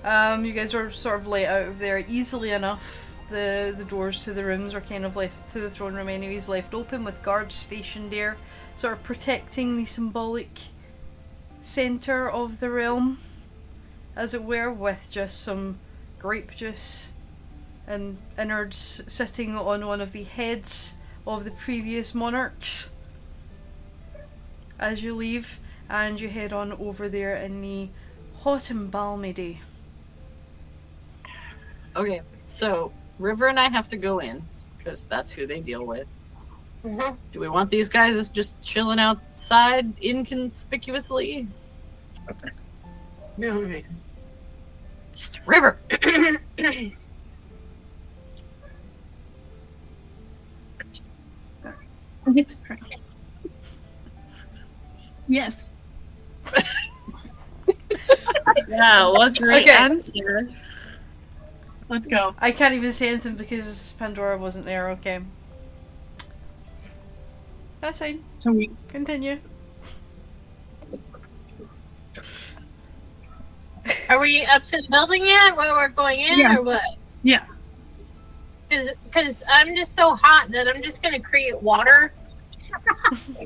Um, you guys are sort of let out of there easily enough. The the doors to the rooms are kind of left to the throne room, anyways, left open with guards stationed there, sort of protecting the symbolic center of the realm, as it were, with just some grape juice and innards sitting on one of the heads of the previous monarchs. As you leave, and you head on over there in the hot and balmy day. Okay, so River and I have to go in because that's who they deal with. Mhm. Do we want these guys as just chilling outside inconspicuously? No, right. Just River. Yes. Yeah, what great Okay. answer. Let's go. I can't even say anything because Pandora wasn't there, okay. That's fine. So we Continue. Are we up to the building yet? Where we're going in, Yeah. or what? Yeah. Because I'm just so hot that I'm just going to create water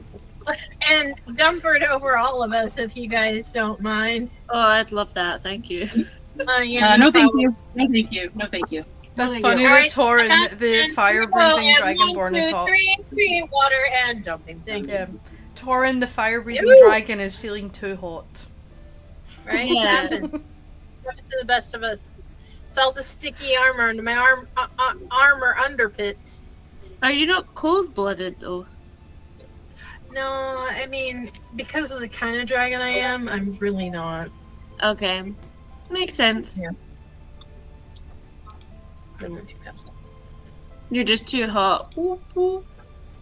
and dump it over all of us, if you guys don't mind. Oh, I'd love that. Thank you. Uh, yeah, uh, no, thank you. No, thank you. No, thank you. That's Thank funny you. that Alright, Torin, and- the fire breathing and dragonborn, one, is hot. three, create water and dumping. Thank Yeah. you. Torin, the fire breathing Yoo. dragon, is feeling too hot. Right? Yeah. It happens. Happens to the best of us. It's all the sticky armor and my arm, uh, uh, armor underpits. Are you not cold blooded though? No, I mean, because of the kind of dragon I am, I'm really not. Okay. Makes sense. Yeah. I'm not too fast. You're just too hot. Whoop, whoop.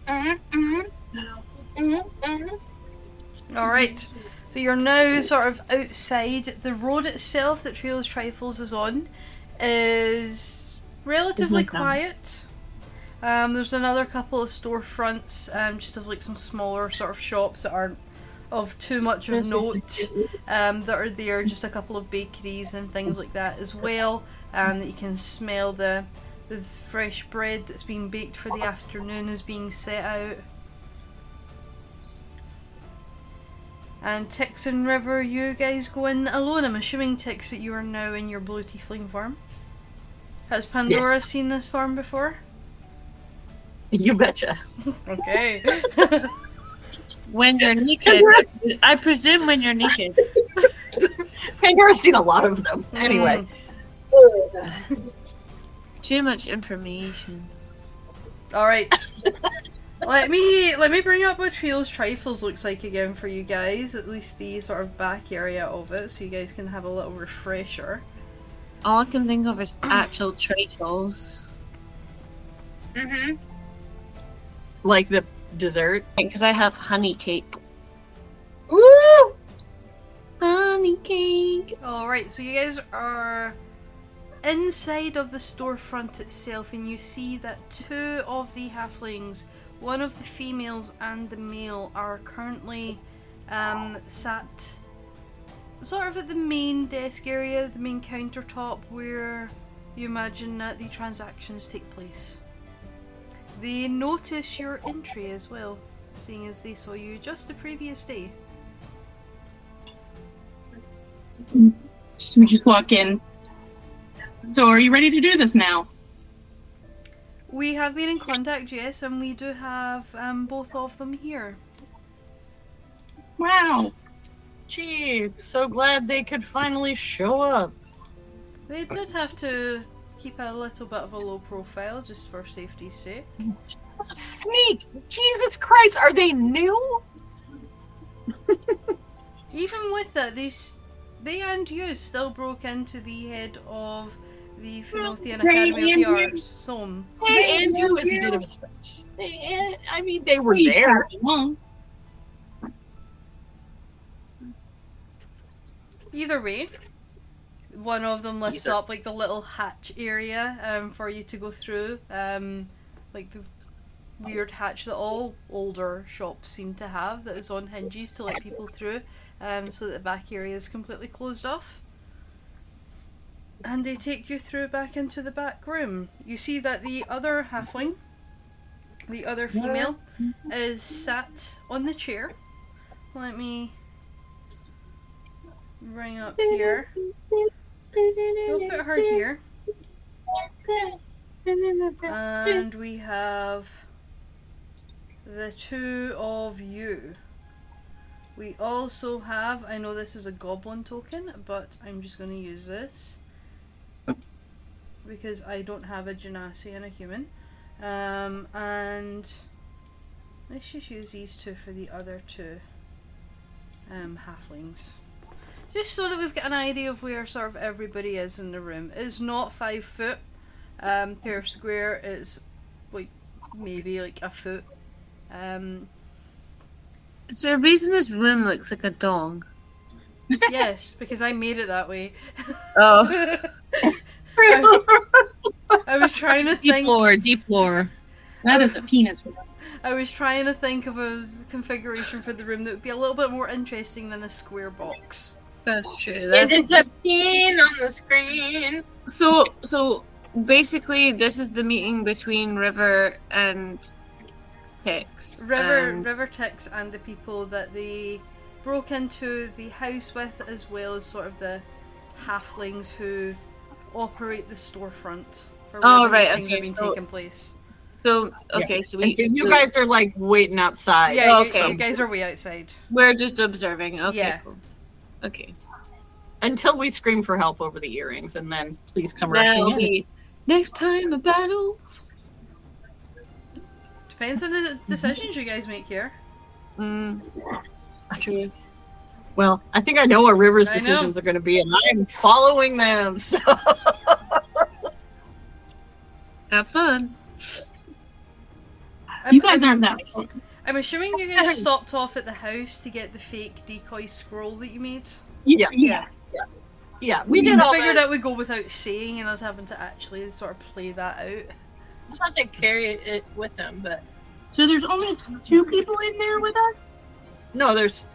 Mm-hmm, All right. So you're now sort of outside. The road itself that Trails Trifles is on is relatively Isn't it, quiet. Um, there's another couple of storefronts, um, just of like some smaller sort of shops that aren't of too much of note um, that are there. Just a couple of bakeries and things like that as well. Um, that you can smell the the fresh bread that's being baked for the afternoon is being set out. And Tix and River, you guys go in alone. I'm assuming Tix that you are now in your blue tiefling form. Has Pandora Yes. seen this form before? You betcha. Okay. When you're naked. I presume when you're naked. Pandora's seen a lot of them. Anyway. Too much information. All right. let me let me bring up what Trails Trifles looks like again for you guys. At least the sort of back area of it, so you guys can have a little refresher. All I can think of is actual trifles. Mm-hmm. Like the dessert. Because I have honey cake. Woo! Honey cake. All right. So you guys are inside of the storefront itself, and you see that two of the halflings, one of the females and the male, are currently um, sat sort of at the main desk area, the main countertop where you imagine that the transactions take place. They notice your entry as well. seeing as they saw you just the previous day. We just walk in. So are you ready to do this now? We have been in contact, yes, and we do have um, both of them here. Wow. Gee, so glad they could finally show up. They did have to keep a little bit of a low profile just for safety's sake. Sneak! Jesus Christ, are they new? Even with that, they, s- they and you still broke into the head of the Philothian Right, Academy of the Andrew. Arts. Some. Hey, Andrew is a bit of a stretch. They- I mean, they were there. Either way, one of them lifts up like the little hatch area um, for you to go through, um, like the weird hatch that all older shops seem to have that is on hinges to let people through, um, so that the back area is completely closed off. And they take you through back into the back room. You see that the other halfling, the other female, is sat on the chair. Let me bring up here. We'll put her here. And we have the two of you. We also have, I know this is a goblin token, but I'm just going to use this because I don't have a genasi and a human. Um, and let's just use these two for the other two um, halflings. Just so that we've got an idea of where sort of everybody is in the room. It's not five foot um, per square. It's like maybe like a foot. Um, Is there a reason this room looks like a dong? yes, because I made it that way. Oh. I was trying to Deep think. lore, deep lore. that is a penis. I was trying to think of a configuration for the room that would be a little bit more interesting than a square box. That's true. It That's is a pin on the screen. so so basically this is the meeting between River and Tix. River and- River Tix and the people that they broke into the house with, as well as sort of the halflings who operate the storefront for where Oh, the right, okay, have been so- taking place. So okay, so we so you guys are like waiting outside. Yeah, you- okay. you, guys are way outside. we're just observing. Okay. Yeah. Cool. Okay. Until we scream for help over the earrings, and then please come rushing That'll in. be next time a battle. Depends on the decisions you guys make here. Mm, true. Well, I think I know what River's I know. decisions are going to be, and I'm following them. So Have fun. I'm, You guys aren't that. fun. I'm assuming you guys stopped off at the house to get the fake decoy scroll that you made. Yeah. Yeah. yeah, we did I all figured that. that would go without saying, and us having to actually sort of play that out. I thought they carried it with them, but So there's only two people in there with us? No, there's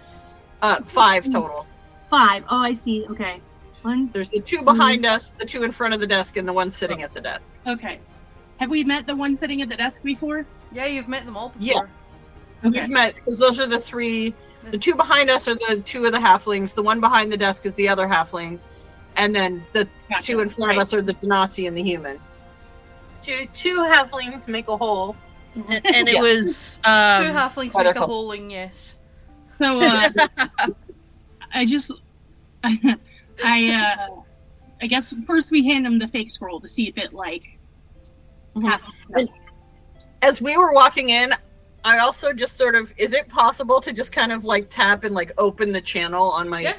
uh, five total. Five. Oh, I see. Okay. One. There's the two behind us, the two in front of the desk, and the one sitting at the desk. Okay. Have we met the one sitting at the desk before? Yeah, you've met them all Yeah. Before. Okay. We've met because those are the three. The two behind us are the two of the halflings. The one behind the desk is the other halfling, and then the Gotcha. two in front Right. of us are the Genasi and the human. two two halflings make a hole. And, and it Yeah. was two um, halflings make a called- holing, yes. So uh, I just I uh I guess first we hand him the fake scroll to see if it like Mhm. passes. As we were walking in, I also just sort of is it possible to just kind of like tap and like open the channel on my Yeah.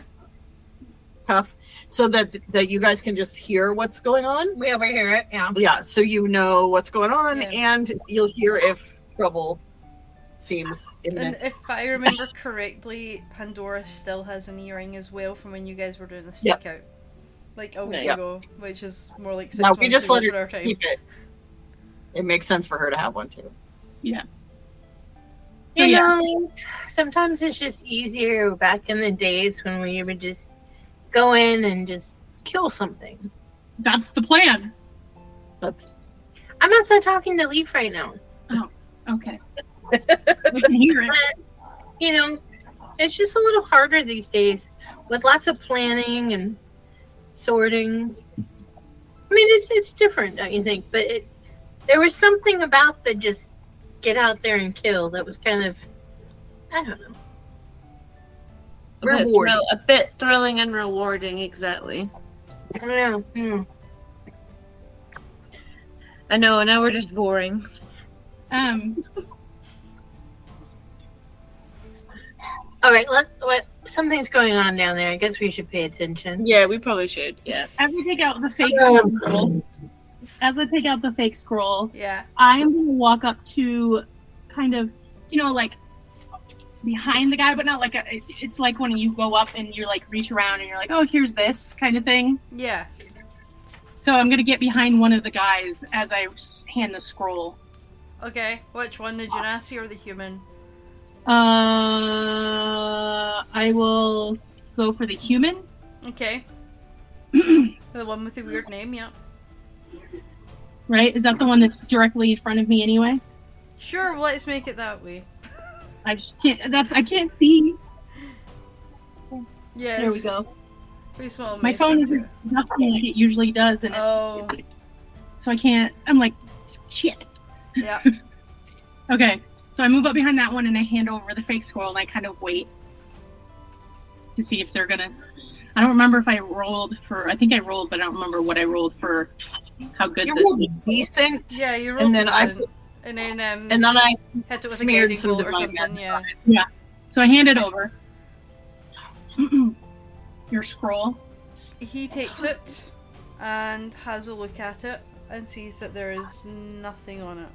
cuff so that that you guys can just hear what's going on? We overhear it. Yeah. Yeah, so you know what's going on Yeah. and you'll hear if trouble seems And if I remember correctly, Pandora still has an earring as well from when you guys were doing the Yep. stakeout. Like a week Nice. ago, which is more like six No, we months just ago let her keep it. It makes sense for her to have one too. So, You yeah. know, sometimes it's just easier back in the days when we would just go in and just kill something. That's the plan. That's I'm outside talking to Leaf right now. Oh, okay. We can hear it. you know, it's just a little harder these days with lots of planning and sorting. I mean, it's it's different, don't you think? But it there was something about the just get out there and kill that was kind of I don't know. A bit, thrill- a bit thrilling and rewarding, exactly. I don't know. Hmm. I know, now we're just boring. Um, All right, let what something's going on down there. I guess we should pay attention. Yeah, we probably should. Yeah. as we take out the fake Um, scroll, as I take out the fake scroll, Yeah. I'm gonna walk up to kind of, you know, like behind the guy, but not like a, it's like when you go up and you're like reach around and you're like, oh, here's this kind of thing. Yeah. So I'm gonna get behind one of the guys as I hand the scroll. Okay. Which one, the Genasi or the human? Uh, I will go for the human. Okay. the one with the weird name, yeah. Right? Is that the one that's directly in front of me anyway? Sure, let's make it that way. I just can't. That's I can't see. Yes. There we go. My phone isn't adjusting like it usually does, and it's, Oh, so I can't. I'm like, shit. yeah. Okay, so I move up behind that one and I hand over the fake scroll and I kind of wait to see if they're gonna. I don't remember if I rolled for. I think I rolled, but I don't remember what I rolled for. How good You the rolled decent. Yeah, you rolled And then I decent. and then um And then I hit it with smeared guiding some bolt or divine something. magic Yeah. So I hand it over. Your scroll. He takes it and has a look at it and sees that there is nothing on it.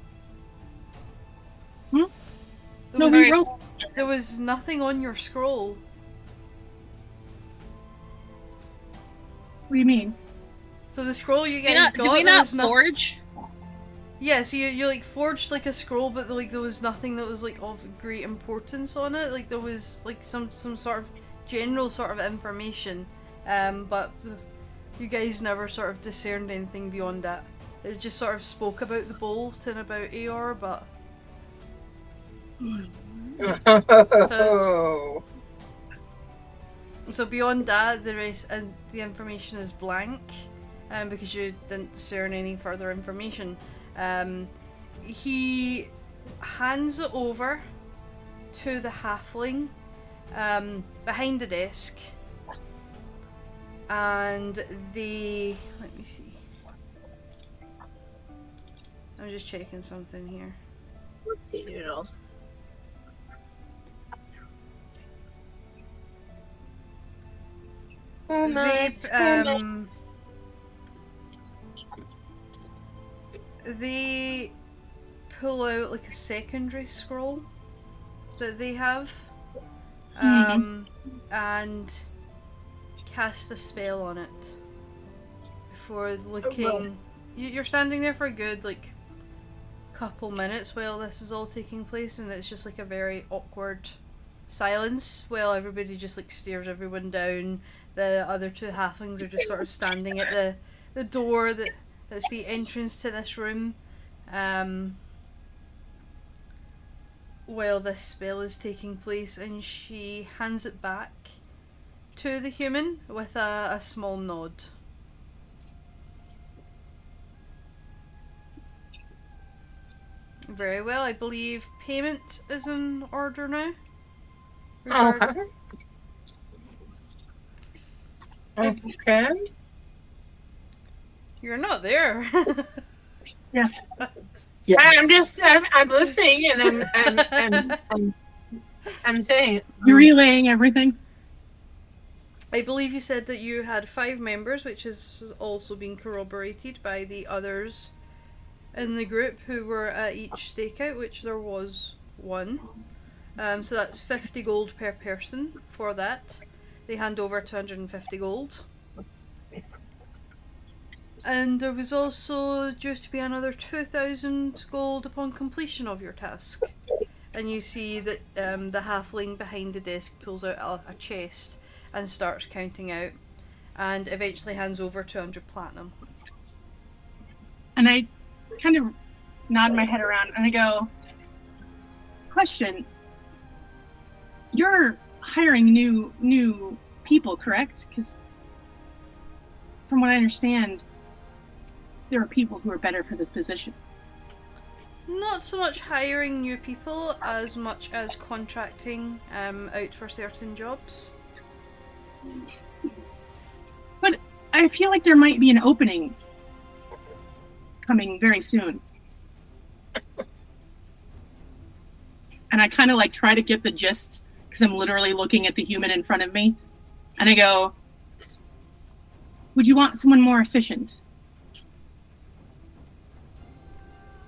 Hmm? There, No, was, we wrote. there was nothing on your scroll. What do you mean? So the scroll you Did guys not, got, did we not was noth- forge? Yeah, so you, you like forged like a scroll, but like there was nothing that was like of great importance on it. Like there was like some some sort of general sort of information, um, but the, you guys never sort of discerned anything beyond that. It just sort of spoke about the bolt and about Aor, but so beyond that, the rest and the information is blank, um, because you didn't discern any further information. Um, he hands it over to the halfling um, behind the desk, and the let me see. I'm just checking something here. They um they pull out like a secondary scroll that they have um and cast a spell on it before looking. You, you're standing there for a good like couple minutes while this is all taking place and it's just like a very awkward silence while everybody just like stares everyone down. The other two halflings are just sort of standing at the the door that that's the entrance to this room um while this spell is taking place and she hands it back to the human with a, a small nod. Very well i believe payment is in order now. Regard- Okay. You're not there. Yeah. yeah. I'm just I'm, I'm listening and I'm I'm, I'm, I'm, I'm saying You're relaying everything. I believe you said that you had five members, which has also been corroborated by the others in the group who were at each stakeout, which there was one. Um, so that's 50 gold per person for that. They hand over 250 gold. And there was also due to be another 2,000 gold upon completion of your task. And you see that um, the halfling behind the desk pulls out a, a chest and starts counting out, and eventually hands over 200 platinum. And I kind of nod my head around and I go, question. You're hiring new new people, correct? Because from what I understand, there are people who are better for this position. Not so much hiring new people as much as contracting um, out for certain jobs. But I feel like there might be an opening coming very soon. And I kind of like try to get the gist because I'm literally looking at the human in front of me. And I go, Would you want someone more efficient?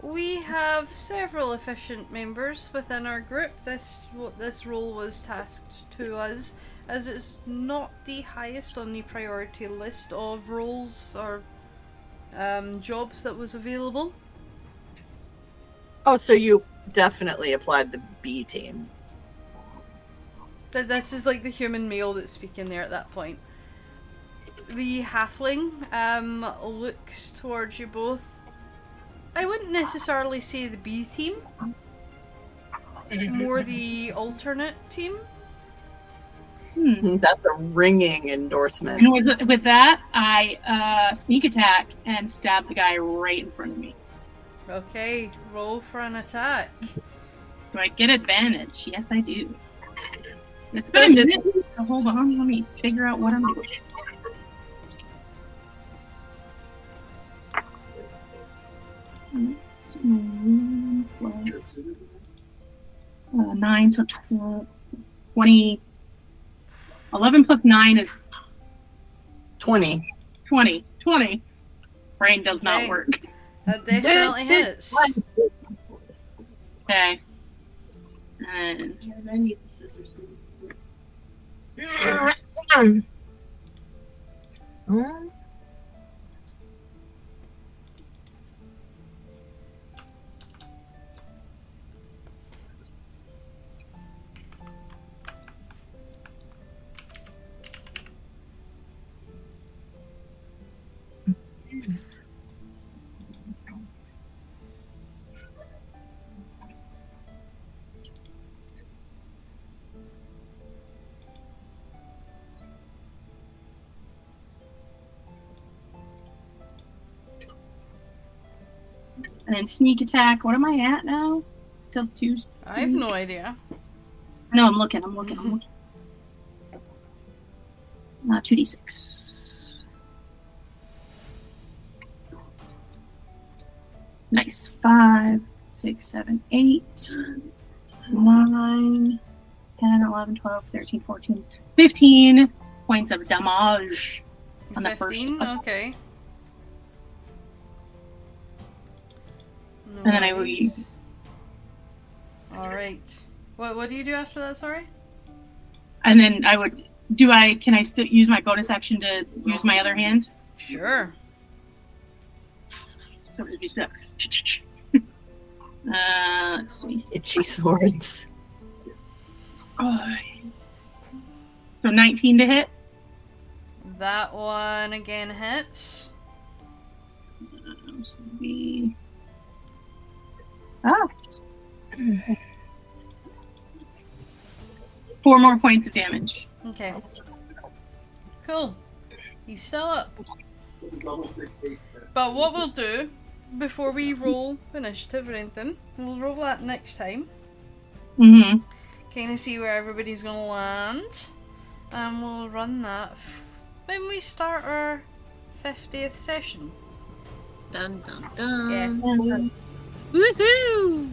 We have several efficient members within our group. This what this role was tasked to us, as it's not the highest on the priority list of roles or um, jobs that was available. Oh, so you definitely applied the B team. Th- This is like the human male that's speaking there at that point. The halfling um, looks towards you both. I wouldn't necessarily say the B team, more the alternate team. Hmm. That's a ringing endorsement. And with, with that, I uh, sneak attack and stab the guy right in front of me. Okay, roll for an attack. Do I get advantage? Yes, I do. It's been a minute, so hold on. Let me figure out what I'm doing. It's, plus, uh, 9, so tw- 20. 11 plus 9 is 20. 20. 20. Brain does not Okay. work. That definitely hits. Okay. And I need the scissors. and then sneak attack. What am I at now? Still two. I have no idea. No, I'm looking. I'm looking. I'm looking. Not two d six. Nice. Five, six, seven, eight, nine, 10, 11, 12, 13, 14, 15 points of damage. On the first 15? One. And then I will Nice. Alright. What, what do you do after that, sorry? And then I would. Do I? Can I still use my bonus action to use my other hand? Sure. So we just that. Uh, let's see. Itchy swords. Oh. So 19 to hit. That one again hits. Um, so it'd be- Ah. Four more points of damage. Okay. Cool. He's still up. But what we'll do, before we roll initiative or anything, we'll roll that next time. Mm-hmm. Kind of see where everybody's gonna land. And we'll run that when we start our 50th session. Dun dun dun. Yeah. Woohoo!